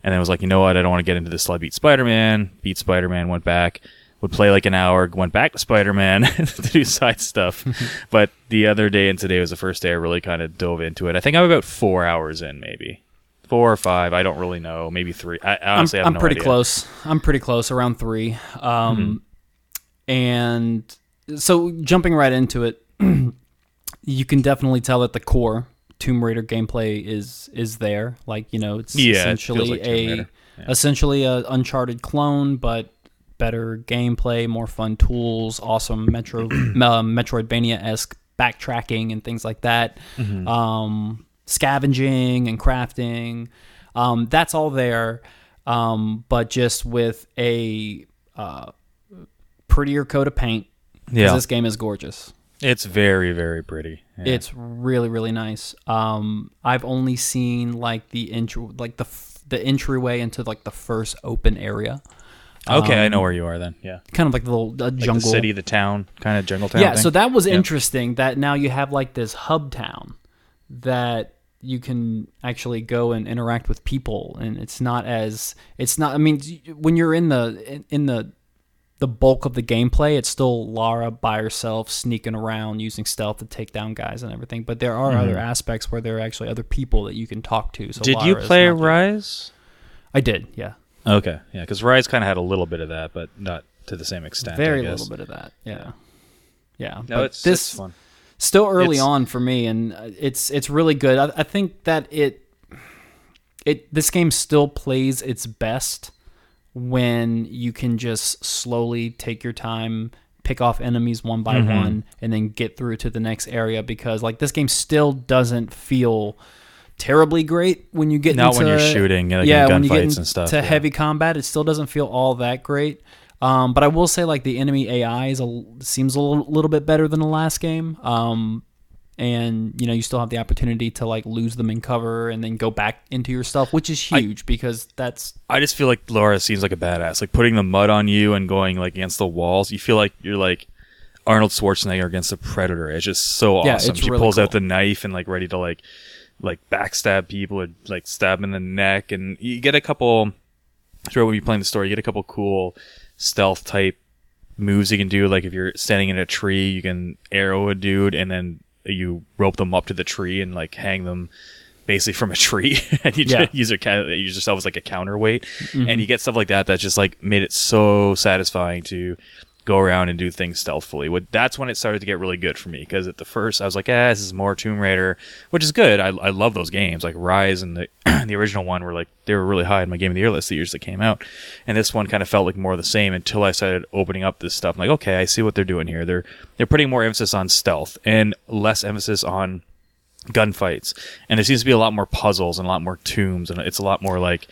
and then was like, you know what? I don't want to get into this. So I beat Spider Man, beat Spider Man, went back, would play like an hour, went back to Spider Man to do side stuff. but the other day and today was the first day I really kind of dove into it. I think I'm about four hours in, maybe. Four or five, I don't really know. Maybe three. I, I I'm, honestly have I'm no pretty idea. close. I'm pretty close, around three. Um, Mm-hmm. And so jumping right into it, you can definitely tell that the core Tomb Raider gameplay is is there. Like you know, it's Yeah, it essentially like a Raider. essentially a Uncharted clone, but better gameplay, more fun tools, awesome Metro uh, Metroidvania esque backtracking and things like that. Mm-hmm. Um, scavenging and crafting, um, that's all there, um, but just with a uh, prettier coat of paint. Yeah. this game is gorgeous. It's very, very pretty. Yeah. It's really really nice. Um, I've only seen like the intro, like the f- the entryway into like the first open area, okay, I know where you are then. Yeah. kind of like the little uh, Like jungle the city, the town, kind of jungle town. Yeah, thing. so that was Yeah. interesting. That now you have like this hub town that you can actually go and interact with people, and it's not as it's not. I mean, when you're in the in the the bulk of the gameplay, it's still Lara by herself sneaking around using stealth to take down guys and everything. But there are other aspects where there are actually other people that you can talk to. So Mm-hmm. Did you Lara is play not just- Rise? I did, yeah, Okay, yeah, because Rise kind of had a little bit of that, but not to the same extent. very I guess. little bit of that, yeah, yeah. No, but it's this it's fun. still early It's- on for me and uh, it's it's really good I, I think that it it this game still plays its best when you can just slowly take your time pick off enemies one by Mm-hmm. one and then get through to the next area because like this game still doesn't feel terribly great when you get Not into when you're shooting, like, yeah when you get gunfights and into stuff, yeah. heavy combat it still doesn't feel all that great um, but I will say like the enemy AI is a, seems a little, little bit better than the last game um, and you know you still have the opportunity to like lose them in cover and then go back into your stuff which is huge because that's I just feel like Laura seems like a badass. Like putting the mud on you and going like against the walls. You feel like you're like Arnold Schwarzenegger against a predator. It's just so awesome Yeah, it's she really pulls out the knife and like ready to like like backstab people or like stab in the neck. And you get a couple. Throughout when you're playing the story, you get a couple cool stealth type moves you can do. Like if you're standing in a tree, you can arrow a dude and then you rope them up to the tree and like hang them basically from a tree. And you Yeah. use, your, use yourself as like a counterweight. Mm-hmm. And you get stuff like that that just like made it so satisfying to go around and do things stealthily. What that's when it started to get really good for me because at the first I was like, "Ah, this is more Tomb Raider," which is good. I, I love those games like Rise and the the original one were like they were really high in my game of the year list the years that came out, and this one kind of felt like more of the same until I started opening up this stuff. I'm like, okay, I see what they're doing here. They're they're putting more emphasis on stealth and less emphasis on gunfights, and there seems to be a lot more puzzles and a lot more tombs, and it's a lot more like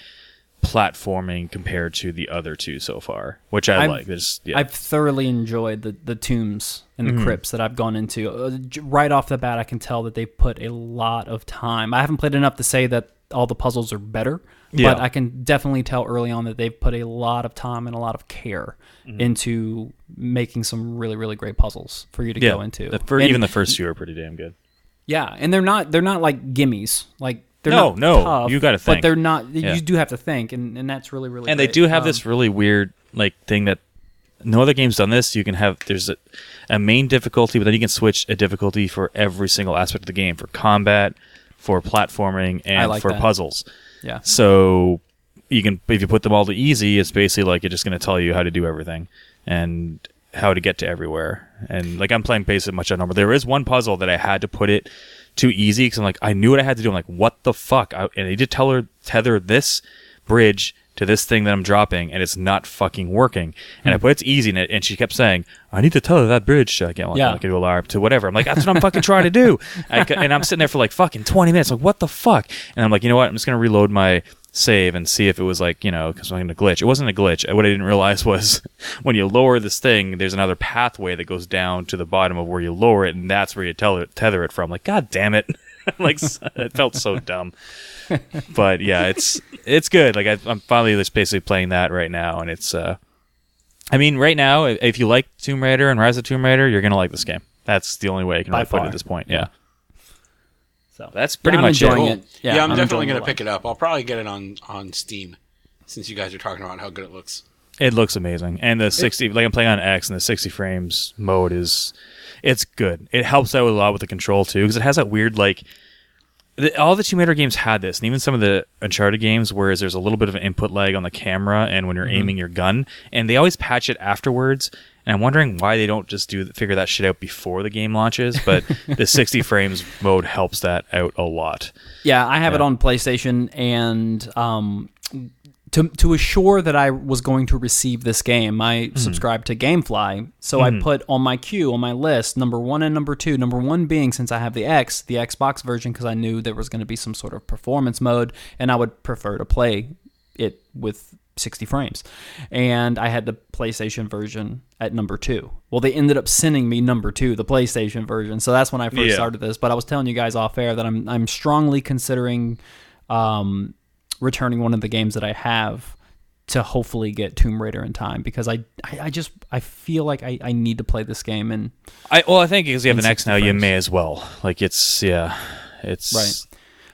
platforming compared to the other two so far, which I I've- like. There's yeah. I've thoroughly enjoyed the, the tombs and the Mm-hmm. crypts that I've gone into. Uh, right off the bat, I can tell that they put a lot of time. I haven't played enough to say that all the puzzles are better, Yeah. but I can definitely tell early on that they've put a lot of time and a lot of care Mm-hmm. into making some really really great puzzles for you to yeah, go into. The fir- And- even the first two are pretty damn good. yeah, and they're not they're not like gimmies. Like they're No, not no, tough, you gotta think. But they're not. Yeah. You do have to think, and, and that's really really. and they do have Um, this really weird like thing that no other game's done this. You can have there's a, a main difficulty, but then you can switch a difficulty for every single aspect of the game for combat, for platforming, and like for that. puzzles. Yeah. So you can if you put them all to easy, it's basically like it's just going to tell you how to do everything and how to get to everywhere. And like I'm playing basic much on number. There is one puzzle that I had to put it too easy because I'm like I knew what I had to do. I'm like what the fuck? I, and they did tell her tether this bridge to this thing that I'm dropping, and it's not fucking working. And I hmm. put it's easy in it, and she kept saying, "I need to tether that bridge." I can't Yeah. like do alarm to whatever. I'm like, that's what I'm fucking trying to do. I and I'm sitting there for like fucking 20 minutes, like what the fuck? And I'm like, you know what? I'm just gonna reload my save and see if it was like you know because I'm gonna glitch. It wasn't a glitch. What I didn't realize was when you lower this thing, there's another pathway that goes down to the bottom of where you lower it, and that's where you tether tether it from. Like, god damn it! like it felt so dumb but yeah, it's it's good. Like I, I'm finally just basically playing that right now, and it's. uh I mean, right now, if if you like Tomb Raider and Rise of Tomb Raider, you're gonna like this game. That's the only way I can really put it at this point. Yeah. Yeah, So that's pretty I'm much enjoying it. it. Yeah, Yeah, I'm, I'm definitely gonna pick it up. I'll probably get it on on Steam, since you guys are talking about how good it looks. It looks amazing, and the 60 like I'm playing on X, and the 60 frames mode is it's good. It helps out a lot with the control too, because it has that weird like. The, all the Tomb Raider games had this, and even some of the Uncharted games, whereas there's a little bit of an input lag on the camera and when you're mm-hmm. aiming your gun, and they always patch it afterwards. And I'm wondering why they don't just do figure that shit out before the game launches. But the 60 frames mode helps that out a lot. Yeah, I have it on PlayStation, and um, to to assure that I was going to receive this game, I subscribed to GameFly. So I put on my queue on my list number one and number two. Number one being since I have the X, the Xbox version, because I knew there was going to be some sort of performance mode, and I would prefer to play it with 60 frames. And I had the PlayStation version at number two. Well, they ended up sending me number two, the PlayStation version. So that's when I first Yeah. started this. But I was telling you guys off air that I'm I'm strongly considering um, returning one of the games that I have to hopefully get Tomb Raider in time because I I, I just I feel like I, I need to play this game and I well, I think because you have an X 60 now, you may as well. Like it's yeah, it's Right.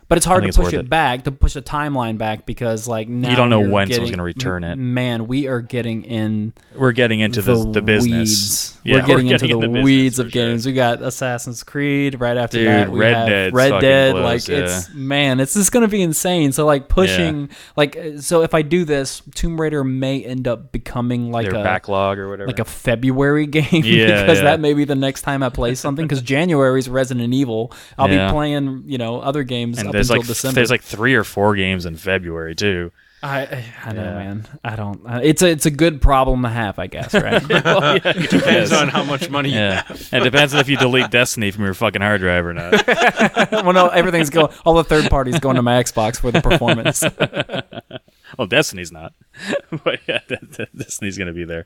But it's hard to it's push it, it. back, to push the timeline back because like now you don't know when someone's gonna return it. Man, we are getting in We're getting into the, the business. weeds. Yeah, we're getting into in the, business weeds of sure. games. We got Assassin's Creed right after Dude, that. We Red Dead's Red Dead. close, like yeah. it's man, it's just gonna be insane. So like pushing like uh, so if I do this, Tomb Raider may end up becoming like Their a backlog or whatever. like a February game Yeah, because yeah. that may be the next time I play something. Because January is Resident Evil. I'll Yeah. be playing you know other games and up there's until like December. there's like three or four games in February too. I I, I know, Yeah. man. I don't. Uh, it's a it's a good problem to have, I guess. Right. well, yeah, it Depends depends. on how much money you Yeah, have. it depends on if you delete Destiny from your fucking hard drive or not. well, no, everything's going. All the third parties going to my Xbox for the performance. well, Destiny's not, but yeah, Destiny's gonna be there.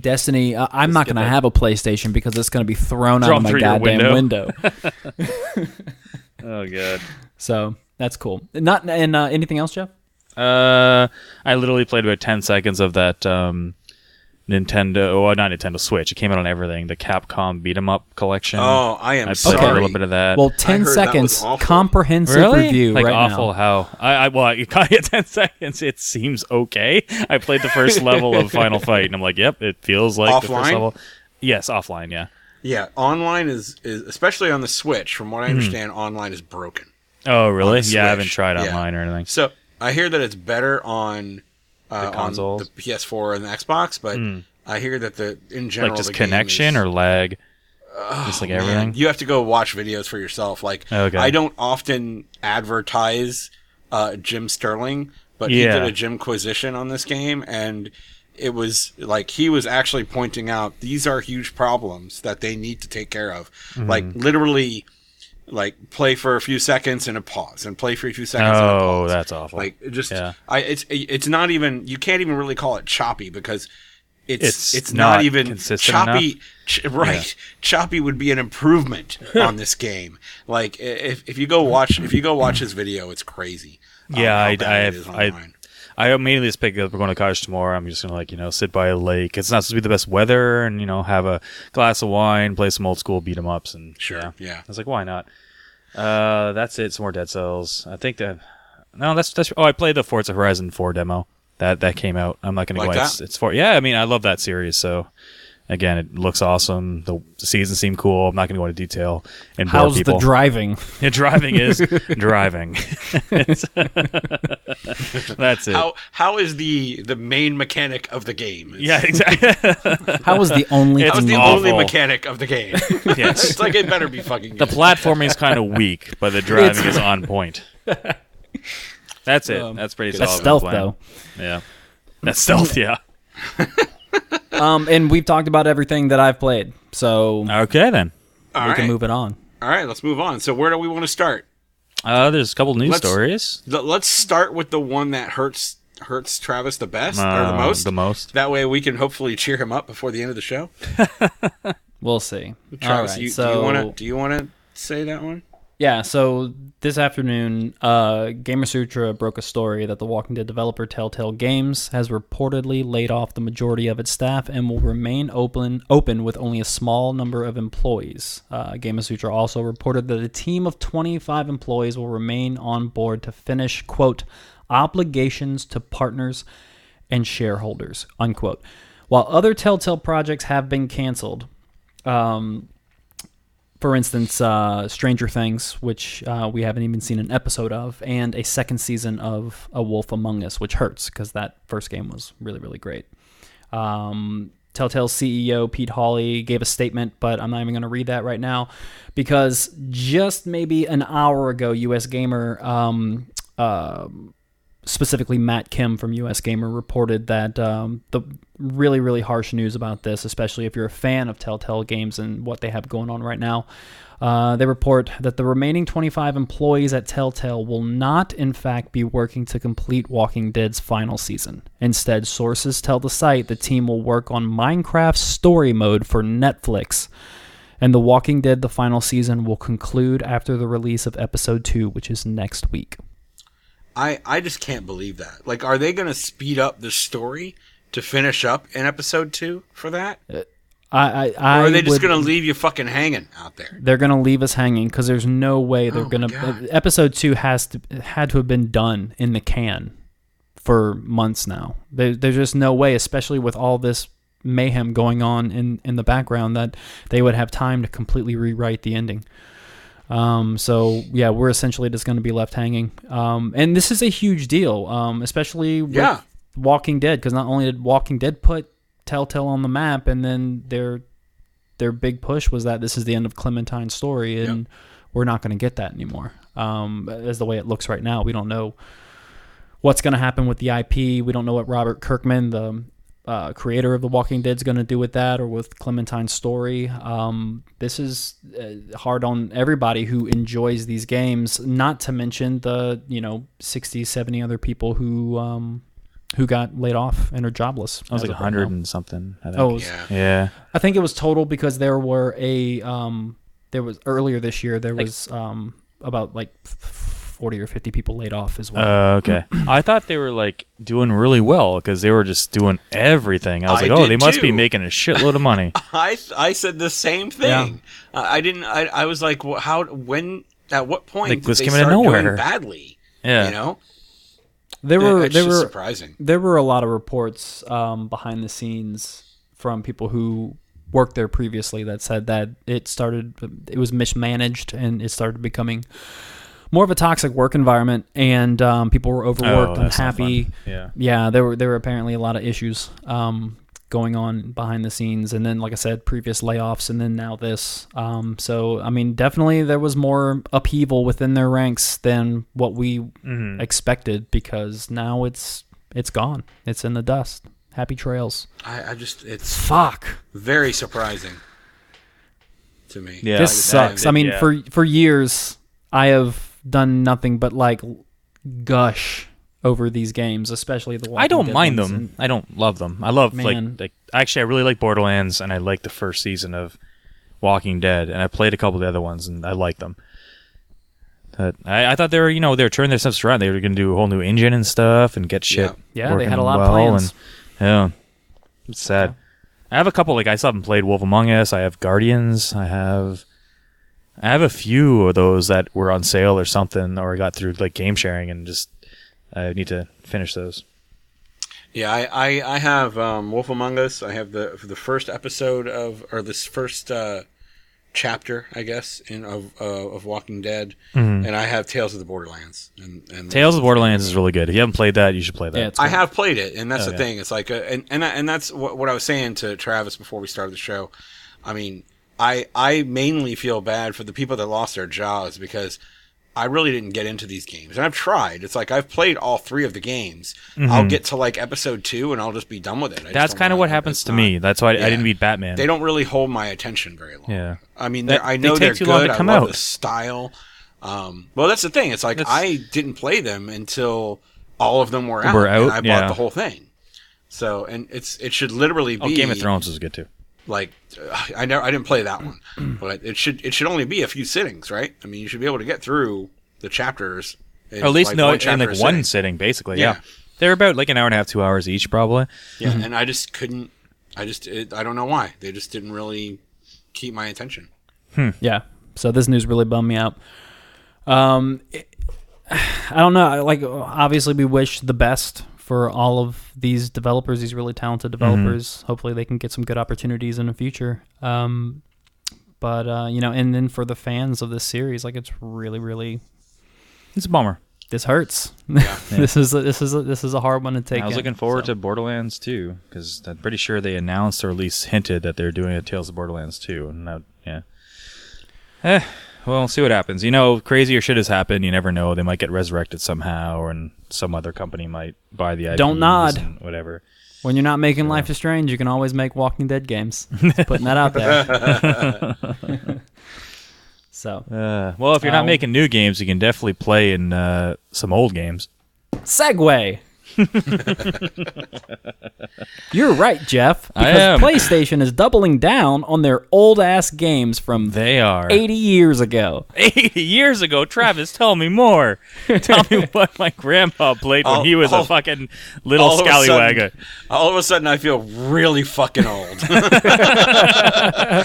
Destiny. Uh, I'm not going to that- have a PlayStation because it's going to be thrown out of my through goddamn window. window. Oh god. so that's cool. Not and uh, anything else, Jeff? Uh, I literally played about ten seconds of that um, Nintendo, well, not Nintendo Switch. It came out on everything. The Capcom beat 'em up collection. Oh, I am I played sorry. a little bit of that. Well, ten heard that was seconds, comprehensive really? review like right awful now. how I, I well you got it 10 seconds it seems okay i played the first level of final fight and i'm like yep it feels like the Offline? first level yes offline yeah Yeah, online is, is especially on the Switch. From Hmm. what I understand, online is broken. oh really yeah i haven't Switch, tried yeah. online or anything So I hear that it's better on uh, The consoles? on the PS4 and the Xbox, but I hear that the in general like just the game connection is- or lag just like Man, everything you have to go watch videos for yourself. Like Okay. I don't often advertise uh, Jim Sterling, but he Yeah. did a Jimquisition on this game, and it was like he was actually pointing out these are huge problems that they need to take care of. Mm-hmm. Like literally, like play for a few seconds and a pause, and play for a few seconds. and a oh that's awful Like just, Yeah. I it's it's not even you can't even really call it choppy because it's It's it's, not not, even choppy. Ch- right, choppy would be an improvement on this game. Like if if you go watch if you go watch his video, it's crazy. um, Yeah, how I- I have- I- online. I immediately just picked up. We're going to college tomorrow. I'm just gonna like you know sit by a lake. It's not supposed to be the best weather, and you know have a glass of wine, play some old school beat 'em ups, and Sure, yeah. yeah. I was like, why not? Uh, that's it. Some more Dead Cells. I think that. No, that's that's. Oh, I played the Forza Horizon 4 demo. That that came out. I'm not gonna Like go. that? It's, it's for yeah. I mean, I love that series. So again, it looks awesome. The, the seasons seem cool. I'm not gonna go into detail and bore How's people. the driving? Yeah, driving is driving. That's it. How how is the the main mechanic of the game? It's- Yeah, exactly. How was the only It's That was the awful. only mechanic of the game. yes. it's like it better be fucking good. The platforming is kind of weak, but the driving is on point. That's it. Um, That's pretty That's solid. stealth plan. though. Yeah. That's stealth, yeah. Um, and we've talked about everything that I've played, so Okay then. All we right. can move it on. All right, let's move on. So where do we want to start? Uh, there's a couple news Let's- stories. L- Let's start with the one that hurts hurts Travis the best or the Uh, most. The most. That way we can hopefully cheer him up before the end of the show. We'll see. Travis, right, you, so do you want to do you want to say that one? Yeah, so this afternoon, uh, Gamasutra broke a story that the Walking Dead developer Telltale Games has reportedly laid off the majority of its staff and will remain open open with only a small number of employees. Uh, Gamasutra also reported that a team of 25 employees will remain on board to finish quote obligations to partners and shareholders unquote. While other Telltale projects have been canceled, um, for instance, uh, Stranger Things, which uh, we haven't even seen an episode of, and a second season of A Wolf Among Us, which hurts because that first game was really, really great. Um, Telltale's CEO Pete Hawley gave a statement, but I'm not even going to read that right now because just maybe an hour ago, US Gamer, um, uh, specifically Matt Kim from US Gamer, reported that um, the really, really harsh news about this, especially if you're a fan of Telltale games and what they have going on right now. Uh, they report that the remaining 25 employees at Telltale will not, in fact, be working to complete Walking Dead's final season. Instead, sources tell the site the team will work on Minecraft Story Mode for Netflix. And The Walking Dead, the final season, will conclude after the release of episode 2, which is next week. I I just can't believe that. Like, are they going to speed up the story to finish up in episode two for that, I, I, I or are they just going to leave you fucking hanging out there? They're gonna leave us hanging because there's no way they're Oh gonna. God. episode two has to had to have been done in the can for months now. There, there's just no way, especially with all this mayhem going on in in the background, that they would have time to completely rewrite the ending. Um, so yeah, we're essentially just going to be left hanging. Um, and this is a huge deal, um, especially with Yeah. Walking Dead, because not only did Walking Dead put Telltale on the map, and then their their big push was that this is the end of Clementine's story, and we're not going to get that anymore. Um, as the way it looks right now, we don't know what's going to happen with the IP. We don't know what Robert Kirkman, the uh, creator of The Walking Dead, is going to do with that or with Clementine's story. Um, this is uh, hard on everybody who enjoys these games. Not to mention the you know 60, 70 other people who um, who got laid off and are jobless. I was like of right 100 and something. I think. Oh, it was- Yeah. yeah. I think it was total because there were a um there was earlier this year there was um about like forty or fifty people laid off as well. Uh, okay. I thought they were like doing really well because they were just doing everything. I was I like, oh, did they must be making a shitload of money. I I said the same thing. Uh, I didn't. I, I was like, well, how? When? At what point Like, did was they coming out start of doing nowhere. badly? Yeah. You know, there were it's there just were surprising. there were a lot of reports um, behind the scenes from people who worked there previously that said that it started it was mismanaged and it started becoming more of a toxic work environment and um, people were overworked Oh, that's not unhappy. Yeah. yeah there were there were apparently a lot of issues um, going on behind the scenes and then like i said previous layoffs and then now this um, so i mean definitely there was more upheaval within their ranks than what we Mm-hmm. expected because now it's it's gone it's in the dust happy trails I, I just it's fuck very surprising to me. Yeah. this sucks i mean yeah. for for years i have done nothing but like gush over these games especially the I don't Dead mind ones, them. and- I don't love them. I love Man. like like actually I really like Borderlands and I like the first season of Walking Dead and I played a couple of the other ones and I like them. But I, I thought they were you know they were turning their stuff around. They were going to do a whole new engine and stuff and get shit. Yeah. Yeah, they had a working lot of well plans. And, yeah, it's sad. I have a couple like I still haven't played Wolf Among Us. I have Guardians. I have. I have a few of those that were on sale or something, or I got through like game sharing, and just I need to finish those. Yeah, I, I, I have um, Wolf Among Us. I have the the first episode of or this first uh, chapter, I guess, in of uh, of Walking Dead, and I have Tales of the Borderlands. And, and Tales of the Borderlands is really good. If you haven't played that, you should play that. yeah I have played it, and that's Oh, the yeah. thing. It's like, a, and and I- and that's what, what I was saying to Travis before we started the show. I mean, I I mainly feel bad for the people that lost their jobs because I really didn't get into these games, and I've tried. It's like I've played all three of the games. I'll get to like episode two, and I'll just be done with it. I Mm-hmm. That's kind of what happens to not- me. That's why I, yeah. I didn't beat Batman. They don't really hold my attention very long. Yeah. I mean, That- I they know take they're too good. long to come I love out. the style. Um, well, that's the thing. It's like That's- I didn't play them until all of them were out. Were and out, I bought yeah. the whole thing. So, and it's it should literally be Oh, Game of Thrones was good too. Like uh, I never I didn't play that one, but it should it should only be a few sittings, right? I mean, you should be able to get through the chapters. in, Or at least like, no, one in like one sitting. sitting, basically. Yeah. Yeah. they're about like an hour and a half, two hours each, probably. Yeah, and I just couldn't. I just it, I don't know why they just didn't really keep my attention. Yeah. So this news really bummed me out. Um, it- I don't know. Like, obviously, we wish the best for all of these developers, these really talented developers. Hopefully, they can get some good opportunities in the future. Um, but uh, you know, and then for the fans of this series, like, it's really, really It's a bummer. this hurts. this is a, this is a, this is a hard one to take. I was in, looking forward so. to Borderlands 2 because I'm pretty sure they announced or at least hinted that they're doing a Tales of Borderlands 2. And that, yeah. Eh, well, see what happens. You know, crazier shit has happened. You never know. They might get resurrected somehow, or and some other company might buy the IPs Don't nod. Whatever. When you're not making Life is Strange, you can always make Walking Dead games. Just putting that out there. so, Uh, well, if you're not Ow. making new games, you can definitely play in uh, some old games. segue. You're right, Jeff. I Because am. PlayStation is doubling down on their old ass games from They are 80 years ago. 80 years ago. Travis, tell me more. tell me what my grandpa played when All- he was all- a fucking little all of a scallywag. sudden- All of a sudden, I feel really fucking old. There's well, a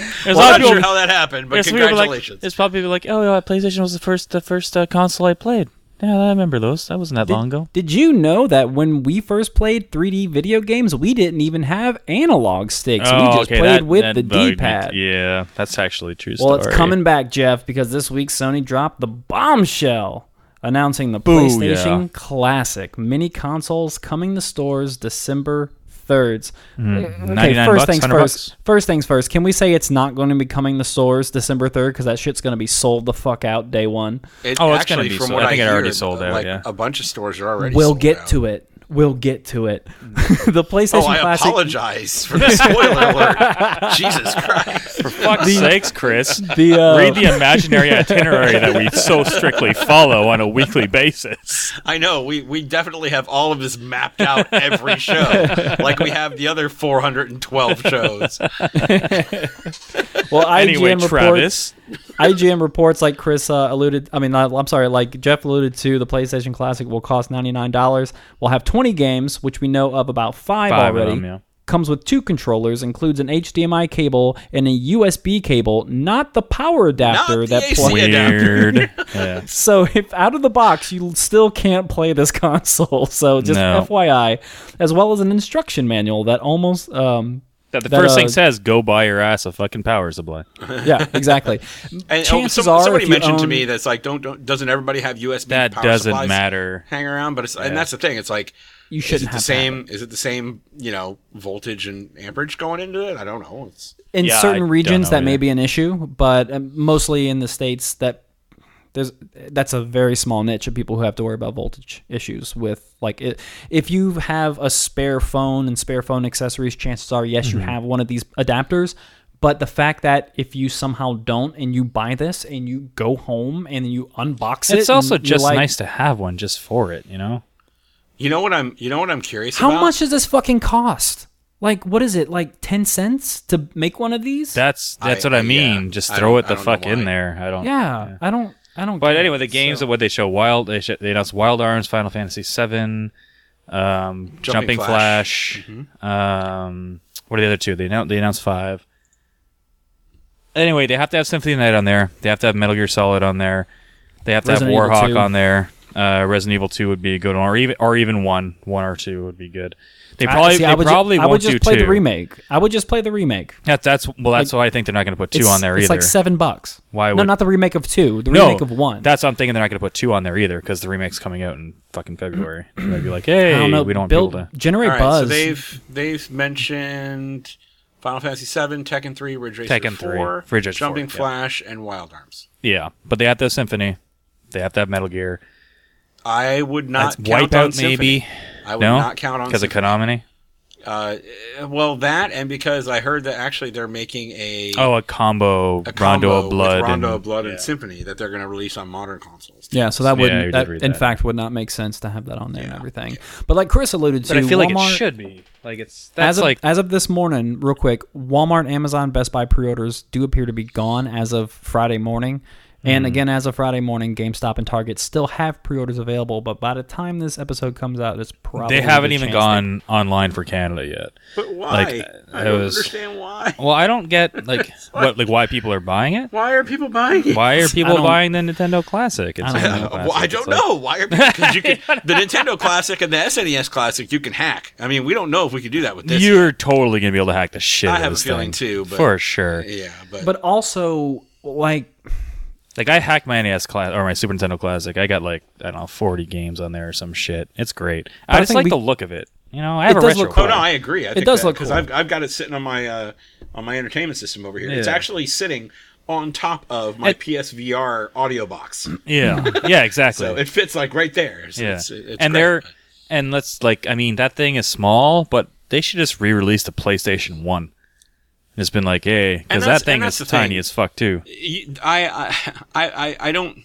lot I'm of not people- sure how that happened, but there's people like- congratulations. there's probably people like, oh, yeah, PlayStation was the first the first uh, console I played. Yeah, I remember those. That wasn't that long ago. Did you know that when we first played 3D video games, we didn't even have analog sticks? we oh, just played Oh, that- with that the. D-pad. Yeah, that's actually true Well, story. it's coming back, Jeff, because this week Sony dropped the bombshell announcing the Boo, PlayStation yeah. Classic mini consoles coming to stores December 3rd. Mm-hmm. Okay, first bucks, things first. bucks. First things first. Can we say it's not going to be coming to stores December 3rd because that shit's going to be sold the fuck out day one? It, Oh, it's gonna actually, be from sold. what I think it hear, already sold out, Like yeah. a bunch of stores are already. We'll sold get out. to it. We'll get to it. the PlayStation Oh, I Classic. apologize for the spoiler alert. Jesus Christ! For fuck's sakes, Chris. The, uh, Read the imaginary itinerary that we so strictly follow on a weekly basis. I know we we definitely have all of this mapped out every show, like we have the other 412 shows. well, IGN Anyway, reports, Travis. IGN reports, like Chris uh, alluded, I mean, not- I'm sorry, like Jeff alluded to, the PlayStation Classic will cost $99. We'll have 20 games, which we know of about five, Five of already. them, yeah. Comes with two controllers, includes an HDMI cable and a USB cable, not the power adapter the that AC plugs. adapter. Weird. yeah. So if out of the box you still can't play this console, so just No. FYI, as well as an instruction manual that almost um That the That, first uh, thing says, "Go buy your ass a fucking power supply." yeah exactly. And oh, Chances some- are, somebody if you mentioned to own- me that's like, don't, don't doesn't everybody have USB? That power doesn't supplies matter. Hang around, but it's and that's the thing. It's like You shouldn't it the have to have same? Is it the same? You know, voltage and amperage going into it? I don't know. It's in Yeah, certain don't regions know that may be an issue, but um, mostly in the states that there's that's a very small niche of people who have to worry about voltage issues with like it, if you have a spare phone and spare phone accessories chances are yes Mm-hmm. you have one of these adapters but the fact that if you somehow don't and you buy this and you go home and you unbox it It's also just like, nice to have one just for it, you know. you know what I'm you know what I'm curious how about. much does this fucking cost like what is it like 10 cents to make one of these That's that's I- what I I- yeah. mean. Just throw don't- it the fuck in there. I don't. yeah, i don't i don't But get anyway, the games so. of what they show Wild they, sh- they announced Wild Arms, Final Fantasy VII, um, Jumping, Flash. Flash. Um, what are the other two? They announced they announced five. Anyway, they have to have Symphony of the Night on there. They have to have Metal Gear Solid on there. They have to Resident have Warhawk on there. Uh, Resident Evil Two would be a good one, or even or even one, one or two would be good. They I- probably see, they I would ju- probably I would just play two. the remake. I would just play the remake. That, that's well, that's why I think they're not going to put two on there it's either. like seven bucks. Why No, not the remake of two. The no, remake of one. That's what I'm thinking. They're not going to put two on there either because the remake's coming out in fucking February. They'd be like, hey, I don't know. we don't want build, people to. generate All right, buzz. so they've they've mentioned Final Fantasy VII, Tekken 3, Ridge Racer Tekken 3, 4, Ridge Racer 4, Jumping yeah. Flash, and Wild Arms. Yeah, but they have to have Symphony. They have to have Metal Gear. I would not That's count on Wipeout maybe. Symphony. I would no, not count on because of Symphony. Konami. Uh, well, that and because I heard that actually they're making a Oh, a combo, a Rondo of Blood. with Rondo and, of Blood yeah. and Symphony that they're going to release on modern consoles. yeah, so that wouldn't. you that, in that. fact, would not make sense to have that on there and everything. But like Chris alluded to, But I feel like it should be. Like it's that's as of, like as of this morning, real quick, Walmart, Amazon, Best Buy pre-orders do appear to be gone as of Friday morning. And mm. again, as of Friday morning, GameStop and Target still have pre-orders available. But by the time this episode comes out, it's probably they haven't even chance gone online for Canada yet. But why? Like, I don't was- understand why. Well, I don't get like what like why people are buying it. Why are people buying it? Why are people buying the Nintendo Classic? It's I don't a know. Well, I don't It's like- know. Why are because you can the Nintendo Classic and the SNES Classic you can hack. I mean, we don't know if we could do that with this. You're totally gonna be able to hack the shit. I out have a this feeling thing. too, but- for sure. yeah, but, But also, like, Like I hacked my NES class or my Super Nintendo Classic. I got like I don't know, forty games on there or some shit. It's great. I I just think like we- the look of it. You know, I have It a does retro. look oh no, I agree. I think does look because cool. I've, I've got it sitting on my uh, on my entertainment system over here. It's actually sitting on top of my It- PSVR audio box, Yeah, yeah, exactly. so it fits like right there. So yeah, it's, it's and great. they're and let's like I mean that thing is small, but they should just re-release the PlayStation One. It's been like, hey, because that thing is tiny thing. as fuck too. I, I I I don't.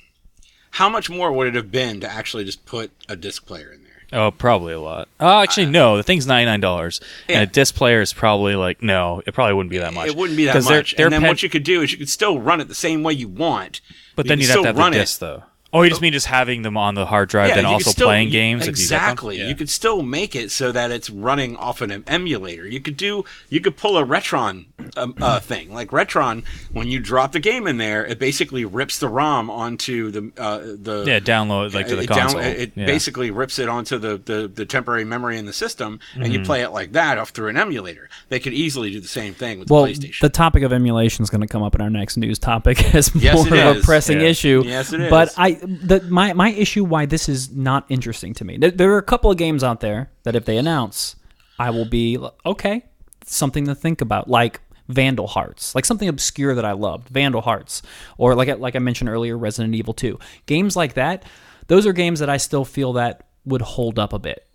How much more would it have been to actually just put a disc player in there? Oh, probably a lot. Oh, actually, no. The thing's ninety nine dollars, Yeah. and a disc player is probably like no. It probably wouldn't be that much. It wouldn't be that 'Cause they're- much. they're and then what you could do is you could still run it the same way you want. but you then can you'd have still to have run the it. disc though. Oh, you just mean just having them on the hard drive, then you could also still- playing games. if you? Exactly. Yeah. You could still make it so that it's running off an emulator. You could do. You could pull a Retron um, uh, thing like Retron. When you drop the game in there, it basically rips the ROM onto the uh, the yeah, download like to the it, down- console. it yeah. basically rips it onto the, the, the temporary memory in the system, and Mm-hmm. you play it like that off through an emulator. They could easily do the same thing with well, the PlayStation. the topic of emulation is going to come up in our next news topic as Yes, more it of a pressing Yeah. issue. Yes, it But is. I, the, my my issue why this is not interesting to me. There, there are a couple of games out there that if they announce, I will be okay, something to think about, like. Vandal Hearts, like something obscure that I loved, Vandal Hearts, or like I, like I mentioned earlier, Resident Evil 2. Games like that, those are games that I still feel that would hold up a bit.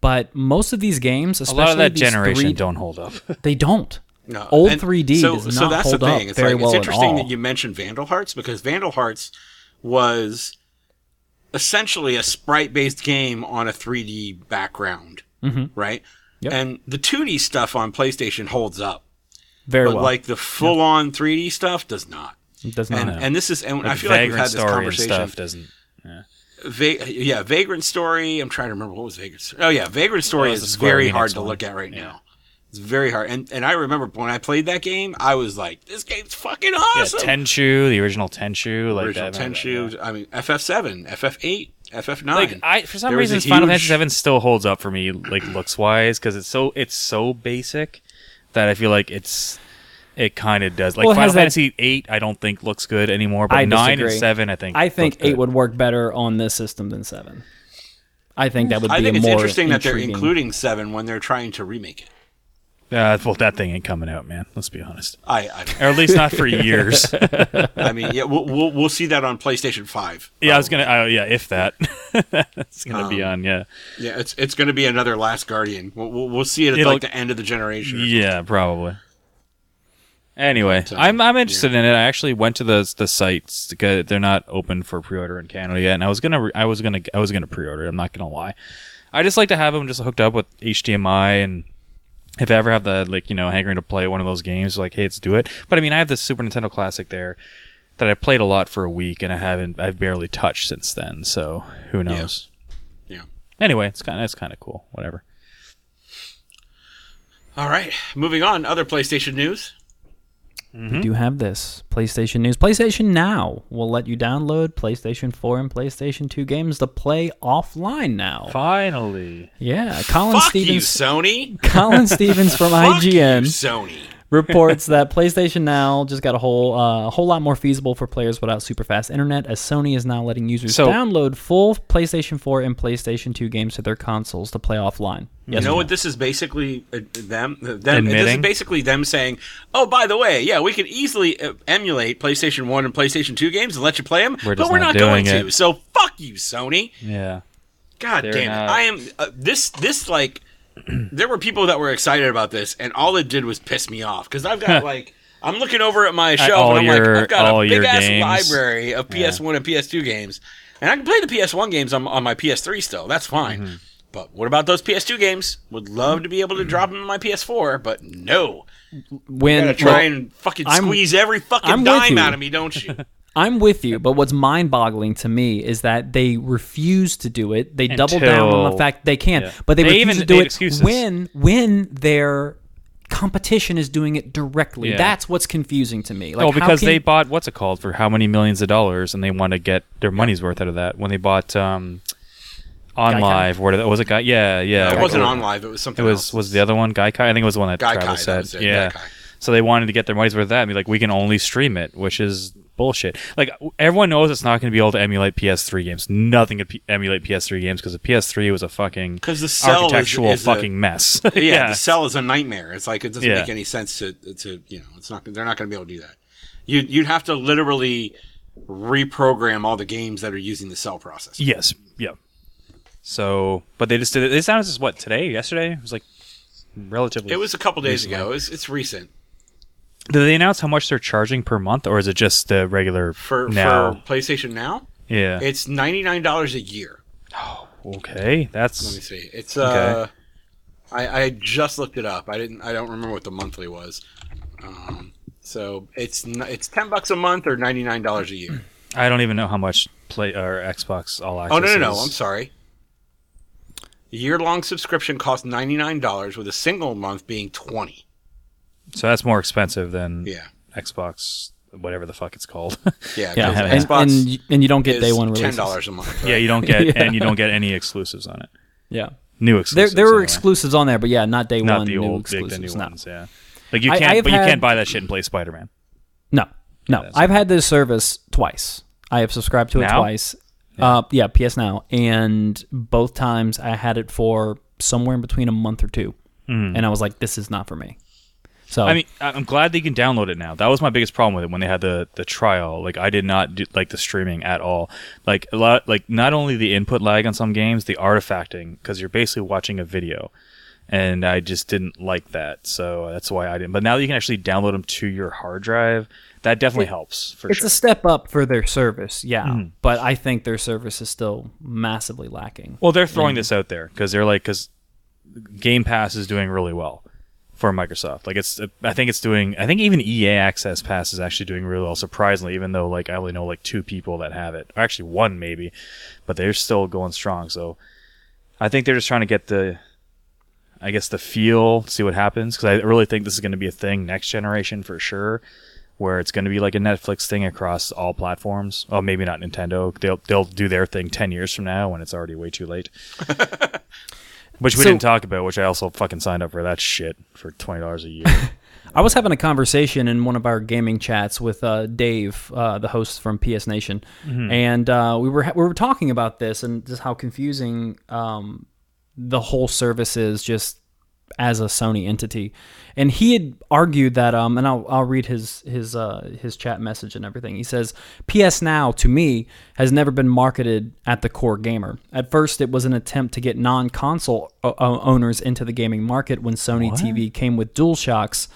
But most of these games, a especially lot of that these generation three- don't hold up. they don't. No, Old and 3D so, does so that's hold the thing. up It's very like well it's at interesting all. that you mentioned Vandal Hearts because Vandal Hearts was essentially a sprite-based game on a 3D background, mm-hmm. right? Yep. And the 2D stuff on PlayStation holds up, Very but well. like the full-on 3D stuff does not. It does not. And, and this is, and I feel like we've had this conversation. stuff doesn't. Va- yeah, Vagrant Story. I'm trying to remember what was Vagrant Story. Oh yeah, Vagrant Story is very hard to look at right now. It's very hard, and and I remember when I played that game, I was like, "This game's fucking Yeah, awesome." Tenchu, the original Tenchu, like Original that. Tenchu. I mean, FF7, FF8, FF9. Like I, for some There reason, Final huge- Fantasy VII still holds up for me, like looks wise, because it's so it's so basic that I feel like it's it kind of does. Like Well, Final has that- Fantasy VIII, I don't think looks good anymore, but I nine disagree. and seven, I think. I think look good. eight would work better on this system than seven. I think that would be I think a it's more interesting that they're including seven when they're trying to remake it. Uh, well, that thing ain't coming out, man. Let's be honest, I, I, or at least not for years. I mean, yeah, we'll, we'll we'll see that on PlayStation Five. yeah, I was gonna. Uh, yeah, if that, it's gonna be Um, on. Yeah, Yeah, it's it's going to be another Last Guardian. We'll, we'll, we'll see it at It'll- like the end of the generation. yeah, probably. Anyway, uh, I'm I'm interested in it. I actually went to the the sites because they're not open for pre-order in Canada yet, and I was gonna I was gonna I was gonna pre-order. it, I'm not gonna lie. I just like to have them just hooked up with HDMI, and if I ever have the like you know hankering to play one of those games, like hey, let's do it. But I mean, I have the Super Nintendo Classic there that I played a lot for a week, and I haven't I've barely touched since then. So who knows? Yeah. Anyway, it's kind of it's kind of cool. Whatever. All right, moving on. Other PlayStation news. We mm-hmm. do have this PlayStation news. PlayStation Now will let you download PlayStation 4 and PlayStation 2 games to play offline now. Finally. Yeah, Colin Fuck you, Stevens. Sony. Colin Stevens from Fuck you, IGN Sony. Reports that PlayStation Now just got a whole uh, whole lot more feasible for players without super fast internet, as Sony is now letting users So- download full PlayStation 4 and PlayStation 2 games to their consoles to play offline. You know what this is basically uh, them them this is Admitting? basically them saying, "Oh, by the way, yeah, we can easily uh, emulate PlayStation 1 and PlayStation 2 games and let you play them, We're but we're not not, going doing to." it. So fuck you, Sony. Yeah. God They're damn not- it. I am uh, this this like there were people that were excited about this and all it did was piss me off cuz I've got like I'm looking over at my shelf all and I'm your- like I've got a big ass games. library of PS1 and PS2 games. And I can play the PS1 games on, on my PS3 still. That's fine. Mm-hmm. But what about those PS2 games? Would love to be able to drop them in my PS4, but no. When Gotta try well, and fucking I'm- squeeze every fucking I'm dime out of me, don't you? I'm with you, but what's mind-boggling to me is that they refuse to do it. They double down on the fact they can, yeah. but they, They refuse even to do made it excuses. when when their competition is doing it directly. Yeah. That's what's confusing to me. Like, oh, how because can- they bought what's it called for how many millions of dollars, and they want to get their money's worth out of that. When they bought um, on Gaikai? live, where did, was it? Guy? Yeah, yeah. it wasn't Or- OnLive. It was It something was else. was the other one Gaikai? I think it was the one that Gaikai, Travis that said. was it, yeah. Gaikai. So they wanted to get their money's worth of that and be like, we can only stream it, which is bullshit. Like everyone knows it's not going to be able to emulate PS3 games. Nothing could p- emulate PS3 games because the PS3 was a fucking 'Cause the cell architectural is a- fucking mess. yeah, the cell is a nightmare. It's like it doesn't Yeah. make any sense to to you know. It's not. They're not going to be able to do that. You you'd have to literally reprogram all the games that are using the cell process. Yes. Yeah. So, but they just did it. They sounded this what today, yesterday. It was like relatively. It was a couple days Recently. ago. It's, it's recent Did they announce how much they're charging per month, or is it just the regular for now? for PlayStation Now. yeah. It's ninety nine dollars a year. Oh, okay. That's. Let me see. It's uh, I I just looked it up. I didn't. I don't remember what the monthly was. Um, so it's it's ten bucks a month or ninety nine dollars a year. I don't even know how much play or Xbox All Access. Oh no no no! is. I'm sorry. Year long subscription costs ninety nine dollars, with a single month being twenty. So that's more expensive than Yeah, Xbox, whatever the fuck it's called. yeah. yeah, 'cause and, Xbox and, and you don't get is day one ten releases. dollars a month. yeah, you don't get Yeah. and you don't get any exclusives on it. Yeah, New there exclusives. there were anyway. exclusives on there, but yeah, not day not one the new old, big, the new no. ones. Yeah, like you can't, I've but you had- can't buy that shit and play Spider Man. No, no. that's I've had this service twice. I have subscribed to it Now? twice. Uh, yeah, PS Now, and both times I had it for somewhere in between a month or two, and I was like, "This is not for me." So. I mean, I- I'm glad they can download it now. That was my biggest problem with it when they had the the trial. Like, I did not do, like the streaming at all. Like a lot, like not only the input lag on some games, the artifacting because you're basically watching a video, and I just didn't like that. So that's why I didn't. But now that you can actually download them to your hard drive, that definitely helps for it's sure. a step up for their service, yeah. Hmm. But I think their service is still massively lacking. well, they're throwing this out there because they're like, because Game Pass is doing really well. For Microsoft. Like it's, I think it's doing. I think even EA Access Pass is actually doing really well. Surprisingly, even though like I only know like two people that have it, or actually one maybe, but they're still going strong. So I think they're just trying to get the, I guess the feel, see what happens. Because I really think this is going to be a thing next generation for sure, where it's going to be like a Netflix thing across all platforms. Oh, maybe not Nintendo. They'll they'll do their thing ten years from now when it's already way too late. Which we So- didn't talk about, which I also fucking signed up for that shit for twenty dollars a year. I was having a conversation in one of our gaming chats with uh, Dave, uh, the host from PS Nation, and uh, we were we were talking about this and just how confusing um, the whole service is just as a Sony entity. And he had argued that, um, and I'll, I'll read his his uh, his chat message and everything. He says, "PS Now to me has never been marketed at the core gamer. At first, it was an attempt to get non-console o- o- owners into the gaming market when Sony TV came with DualShocks.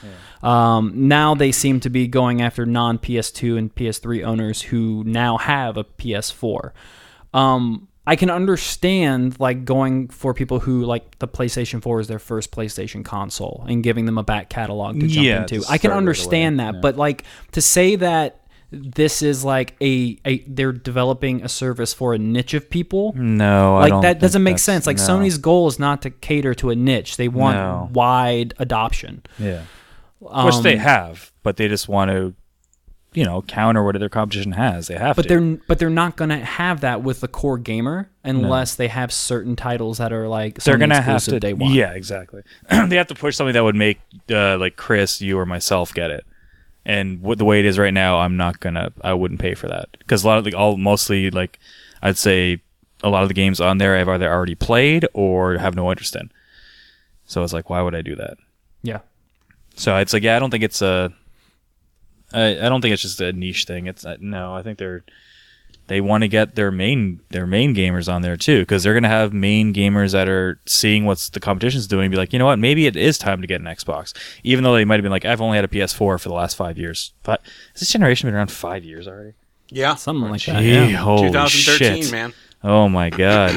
Um, now they seem to be going after non-PS2 and PS3 owners who now have a PS4." um, I can understand like going for people who like the PlayStation 4 is their first PlayStation console and giving them a back catalog to jump Yeah, into. to I can understand that, but like to say that this is like a, a they're developing a service for a niche of people. no, I Like don't that doesn't make sense. Like no. Sony's goal is not to cater to a niche. They want No. wide adoption. yeah, which Um, they have, but they just want to, you know, counter what their competition has. They have But to. they're but they're not going to have that with the core gamer unless they have certain titles that are like they're gonna have to day one. yeah exactly they have to push something that would make uh, like chris you or myself get it and what the way it is right now i'm not gonna i wouldn't pay for that because a lot of the all mostly like i'd say a lot of the games on there i've either already played or have no interest in so it's like why would i do that Yeah. so it's like yeah i don't think it's a i, I don't think it's just a niche thing it's uh, no i think they're they want to get their main their main gamers on there too because they're going to have main gamers that are seeing what's the competition's doing and be like you know what maybe it is time to get an xbox even though they might have been like i've only had a ps4 for the last five years but has this generation been around five years already Yeah. Something like that. Yeah. holy 2013, shit. man. oh my god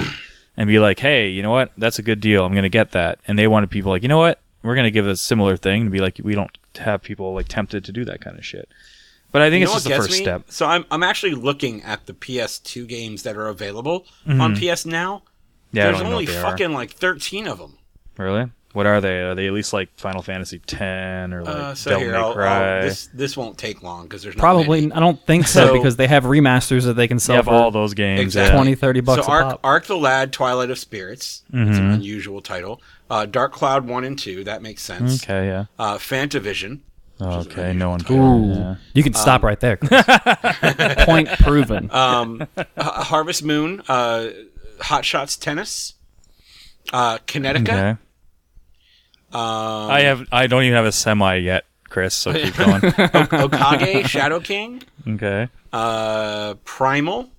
and be like hey you know what that's a good deal i'm going to get that and they wanted people like you know what we're going to give a similar thing to be like we don't have people like tempted to do that kind of shit but i think You it's know just the first me? step So I'm I'm actually looking at the PS2 games that are available Mm-hmm. on PS Now. yeah I There's don't know only what they are. fucking like 13 of them. Really? What are they? Are they at least like Final Fantasy ten or like Uh, so Devil here, May I'll, Cry? I'll, this this won't take long because there's not Probably, many. I don't think so, So- because they have remasters that they can you sell have for all those games. Exactly. 20, 30 bucks so a Arc, pop. Arc the Lad, Twilight of Spirits. It's Mm-hmm. an unusual title. Uh, Dark Cloud one and two. That makes sense. Okay, yeah. Uh, Fantavision. Okay, no one. Ooh. Yeah. You can stop right there. Chris. Point proven. Um, H- Harvest Moon. Uh, Hot Shots Tennis. Uh, Kinetica. Okay. Um, I have. I don't even have a semi yet, Chris. So keep going. Okage, Shadow King. okay. Uh, Primal.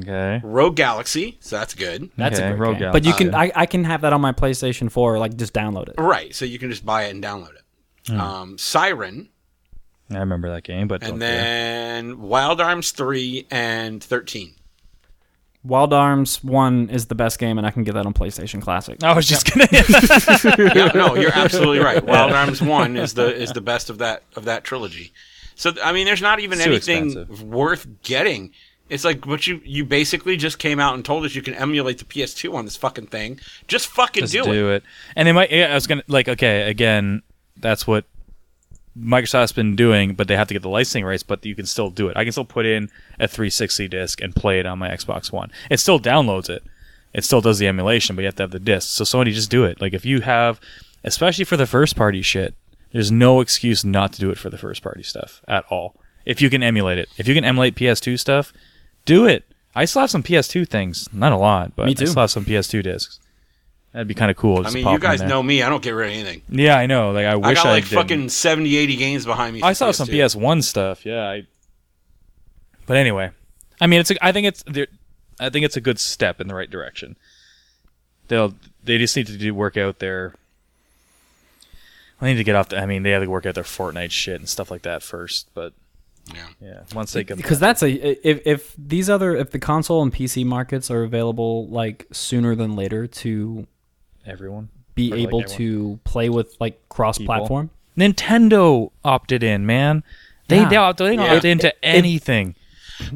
Okay. Rogue Galaxy. So that's good. That's okay, a great Rogue game. Galaxy. But you can, I, I can have that on my PlayStation 4, like just download it. Right. So you can just buy it and download it. Hmm. Um, Siren. I remember that game, but And okay. then Wild Arms 3 and 13. Wild Arms 1 is the best game, and I can get that on PlayStation Classic. I was just gonna. yeah, no, you're absolutely right. Wild Arms 1 is the is the best of that of that trilogy. So I mean there's not even too anything expensive. worth getting. It's like but you you basically just came out and told us you can emulate the PS2 on this fucking thing. Just fucking just do, do, it. it. And they might. Yeah, I was gonna like. Okay, again, that's what Microsoft's been doing, but they have to get the licensing rights. But you can still do it. I can still put in a 360 disc and play it on my Xbox One. It still downloads it. It still does the emulation, but you have to have the disc. So Sony just do it. Like if you have, especially for the first party shit, there's no excuse not to do it for the first party stuff at all. If you can emulate it, if you can emulate PS2 stuff, do it. I still have some PS2 things, not a lot, but Me too. I still have some PS2 discs. That'd be kind of cool. I mean, you guys know me. I don't get rid of anything. Yeah, I know. Like I wish I got like didn't. fucking 70, 80 games behind me. I saw some PS2. PS1 stuff. Yeah. I, but anyway, I mean, it's. A, I think it's. I think it's a good step in the right direction. They'll. They just need to do work out their. I need to get off. The, I mean, they have to work out their Fortnite shit and stuff like that first. But Yeah. yeah, once they get because that's a if if these other if the console and PC markets are available like sooner than later to everyone. be Or, like, able everyone. to play with like cross-platform. Nintendo opted in, man. They Yeah. don't, they don't Yeah. opt into anything.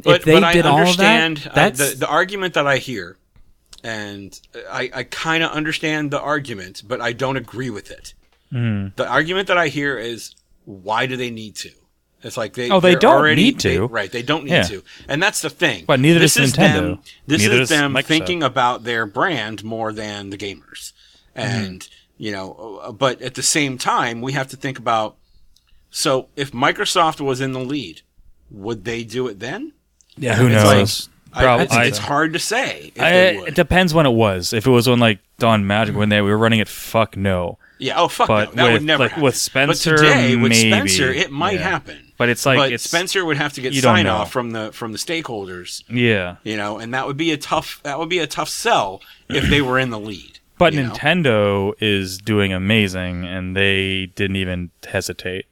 But, if they but did I all understand that, uh, the, the argument that I hear, and I, I kind of understand the argument, but I don't agree with it. Hmm. The argument that I hear is, why do they need to? It's like they Oh, they don't already, need to. they- right? They don't need Yeah. to, and that's the thing. But neither this does is Them, Nintendo. this Neither is does them Microsoft. thinking about their brand more than the gamers, and Mm-hmm. you know. uh, But at the same time, we have to think about. So, if Microsoft was in the lead, would they do it then? Yeah, who It's knows? I- Prob- it's, I- it's hard to say. If I- they would. it depends when it was. If it was when like Don Mattrick when they we were running it, fuck no. yeah. Oh fuck but no. That would with- never like, happen. with Spencer, but today with. Spencer, it might Yeah. happen. But it's like but it's Spencer would have to get sign off from the from the stakeholders, Yeah, you know, and that would be a tough that would be a tough sell if they were in the lead. but you know? Nintendo is doing amazing, and they didn't even hesitate.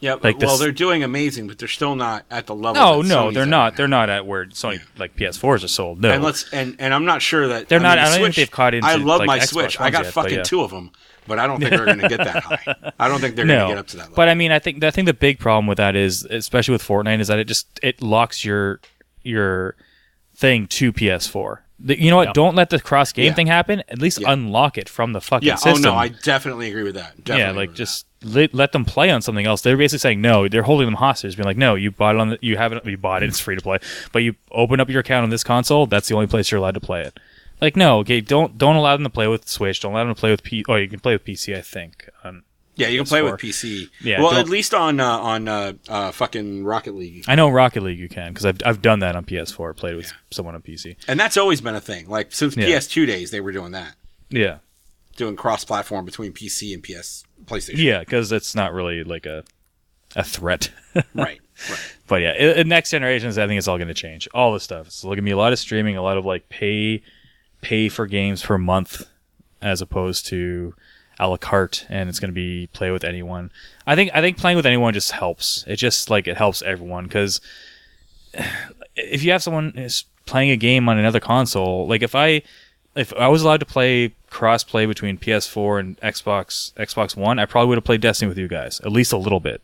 Yeah, like well, this- they're doing amazing, but they're still not at the level. No, no, Sony's they're at not. They're not at where Sony like PS4s are sold. No, And let's and and I'm not sure that They're I not- mean, I don't think they've caught into, I love like, my Xbox Switch. I got yet, fucking yeah. two of them, but I don't think they're going to get that high. I don't think they're going to get up to that level. But I mean, I think I think the big problem with that is, especially with Fortnite, is that it just it locks your your thing to PS4. The- you know what? Don't let the cross game Yeah. thing happen. At least Yeah. unlock it from the fucking yeah, oh no, I definitely agree with that. Definitely yeah, like just let, let them play on something else. They're basically saying no. They're holding them hostage, being like, no, you bought it on the, you haven't you bought it. It's free to play, but you open up your account on this console. That's the only place you're allowed to play it. Like no, okay, don't don't allow them to play with Switch. Don't allow them to play with P. Oh, you can play with PC, I think. Um, Yeah, you can play with PC. Yeah, well, at least on uh, on uh, uh, fucking Rocket League, I know Rocket League you can because I've I've done that on PS4. Played with someone on PC. and that's always been a thing. Like since Yeah. PS2 days, they were doing that, Yeah, doing cross-platform between PC and PS PlayStation. yeah, because it's not really like a a threat. Right. Right. But yeah, in, in next generations, I think it's all going to change. All this stuff. It's going to be a lot of streaming, a lot of like pay, pay for games per month, as opposed to a la carte, and it's going to be play with anyone. I think I think playing with anyone just helps. It just like it helps everyone because if you have someone is playing a game on another console, like if I if I was allowed to play cross play between PS4 and Xbox Xbox One, I probably would have played Destiny with you guys at least a little bit.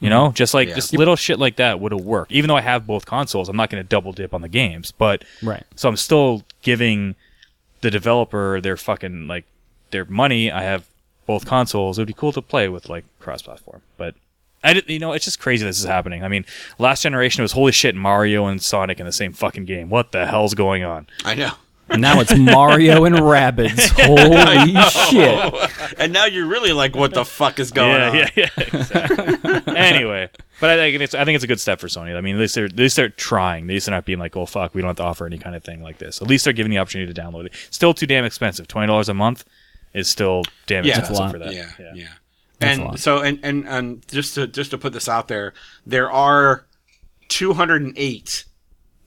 You know, mm-hmm. just like Yeah. just little shit like that would have worked. Even though I have both consoles, I'm not going to double dip on the games, but right. so I'm still giving the developer their fucking like their money. I have both consoles. It would be cool to play with like cross-platform, but I did, you know it's just crazy this is happening. I mean, last generation was holy shit Mario and Sonic in the same fucking game. What the hell's going on? I know. Now it's Mario and Rabbids. Holy shit! And now you're really like, what the fuck is going yeah, on? yeah, yeah, exactly. anyway, but I think it's I think it's a good step for Sony. I mean, at least they're at least they're trying. At least they're not being like, oh fuck, we don't have to offer any kind of thing like this. At least they're giving the opportunity to download it. Still too damn expensive. Twenty dollars a month is still damn Yeah. expensive That's for that. Yeah, yeah. yeah. And so, and, and and just to just to put this out there, there are 208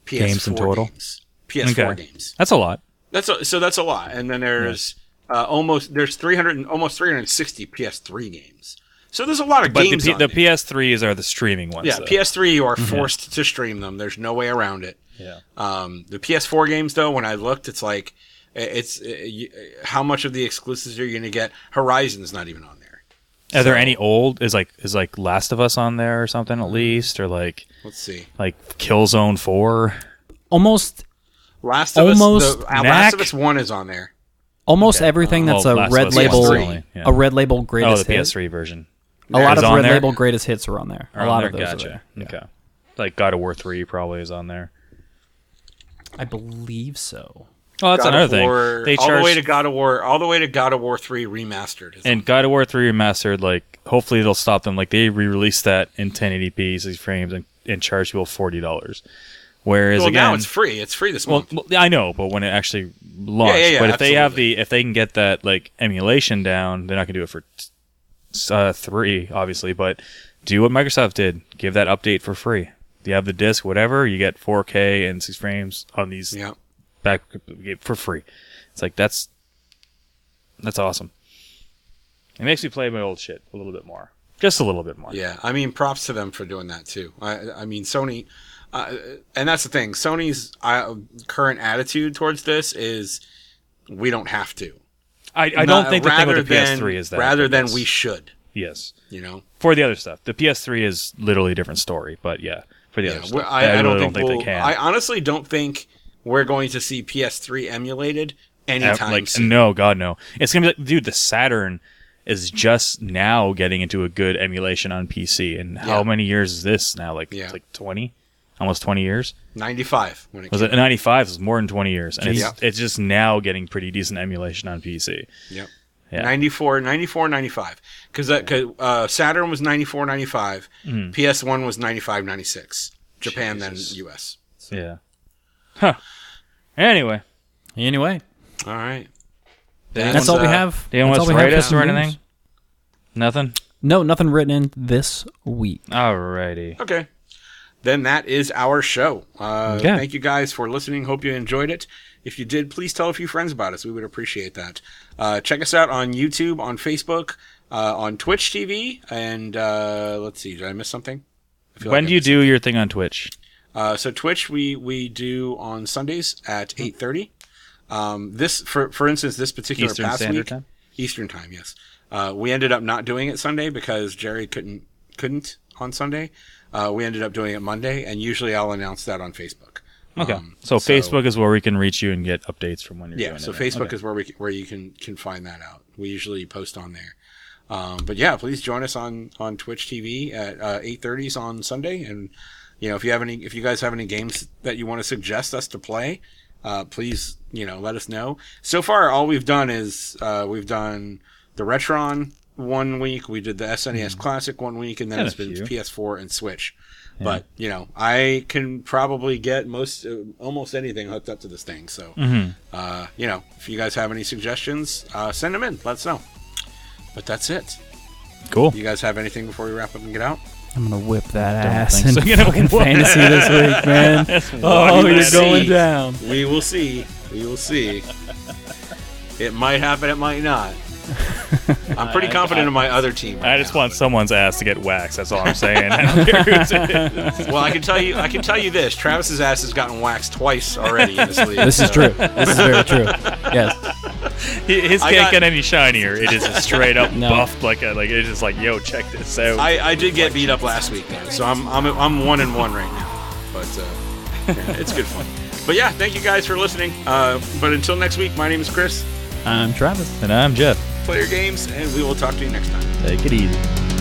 PS4 Games in total? games. PS4 Okay. games. That's a lot. That's a, so that's a lot. And then there's uh, almost there's 300 almost 360 PS3 games. So there's a lot of But the, games P- on the there. PS3s are the streaming ones. yeah, though. PS3 you are forced to stream them. There's no way around it. Yeah. Um, the PS4 games, though, when I looked, it's like it's uh, you, how much of the exclusives are you going to get? Horizon's not even on there. Are there any old? Is like is like Last of Us on there or something at least, or like Let's see. like Killzone Four? Almost, Last of Almost Us. The, uh, Last of Us One is on there. almost Okay. everything that's Oh, a Last of red Us label, only, yeah. a red label Oh, greatest the hit. PS3 version. A lot Is of on red there? label greatest hits are on there. Are a on lot there? of those gotcha. are there. Okay. Like God of War Three probably is on there. I believe so. Oh, that's God another of thing. War, They all charge the way to God of War, all the way to God of War Three remastered. is and God of War Three remastered. Like hopefully they'll stop them. Like they re-released that in 1080p 60 frames and, and charge people forty dollars. Whereas well, again, now it's free. It's free this Well, month. well, I know, but when it actually launched, yeah, yeah, but if they have the if they can get that like emulation down, they're not gonna do it for uh, three, obviously. But do what Microsoft did: give that update for free. You have the disc, whatever, you get 4K and six frames on these yeah. back for free. It's like that's that's awesome. It makes me play my old shit a little bit more, just a little bit more. Yeah, I mean, props to them for doing that too. I, I mean, Sony, uh, and that's the thing. Sony's uh, current attitude towards this is, we don't have to. I, I Not- don't think the thing with the than, PS3 is that. rather than we should. Yes. You know, For the other stuff, the PS3 is literally a different story. But yeah, for the Yeah, other stuff, I, I, really don't think, we'll, they can. I honestly don't think we're going to see PS3 emulated anytime like soon. no, God no. It's gonna be like, dude, the Saturn is just now getting into a good emulation on PC. And how many years is this now? Like Yeah. like twenty, almost twenty years. 95 when it Was came it ninety five? It's more than twenty years, and it's Yeah. it's just now getting pretty decent emulation on PC. Yep. Yeah. 94, 94, 95. Because uh, Saturn was 94, 95. Mm-hmm. PS1 was 95, 96. Japan, then US. Yeah. Huh. Anyway, Anyway, All right. that's all we uh, have. do you want That's us all to we have rate for us some or anything? Nothing. No, nothing written in this week. Alrighty. Okay. Then that is our show. Uh, Okay. Thank you guys for listening. Hope you enjoyed it. If you did, please tell a few friends about us. We would appreciate that. Uh, check us out on YouTube, on Facebook, uh, on Twitch TV, and uh, let's see. Did I miss something? When like do you do your thing on Twitch? Uh, so Twitch we we do on Sundays at eight thirty. Um, this for for instance this particular Eastern past Standard week Time? Eastern time yes. Uh, we ended up not doing it Sunday because Jerry couldn't couldn't on Sunday. Uh, we ended up doing it Monday, and usually I'll announce that on Facebook. Okay. Um, so, Facebook is where we can reach you and get updates from when you're yeah, doing so it. Facebook Okay. is where we where you can can find that out. We usually post on there. Um, but yeah, please join us on on Twitch TV at uh, eight thirties on Sunday. And you know, if you have any, if you guys have any games that you want to suggest us to play, uh, please you know let us know. So far, all we've done is uh, we've done the Retron one week, we did the SNES Classic one week, and then Had it's a been few. PS4 and Switch. But you know, I can probably get most uh, almost anything hooked up to this thing. So Mm-hmm. uh, you know, if you guys have any suggestions, uh, send them in. Let us know. But that's it. Cool. You guys have anything before we wrap up and get out? I'm gonna whip that Don't ass in so. Fucking fantasy this week, man. oh, we you're will going see. down. We will see. We will see. It might happen. It might not. I'm pretty I- confident I- in my other team. I just now, want but- someone's ass to get waxed. That's all I'm saying. I don't care whose it is. Well, I can tell you. I can tell you this: Travis's ass has gotten waxed twice already in this league. This is so- true. This is very true. Yes. His I can't got- get any shinier. It is a straight up No. buffed like a, like it's just like yo check this out. I, I did get beat up last week though, so I'm I'm I'm one and one right now. But uh, yeah, it's good fun. But yeah, thank you guys for listening. Uh, but until next week, my name is Chris. I'm Travis. and I'm Jeff. Play your games, and we will talk to you next time. Take it easy.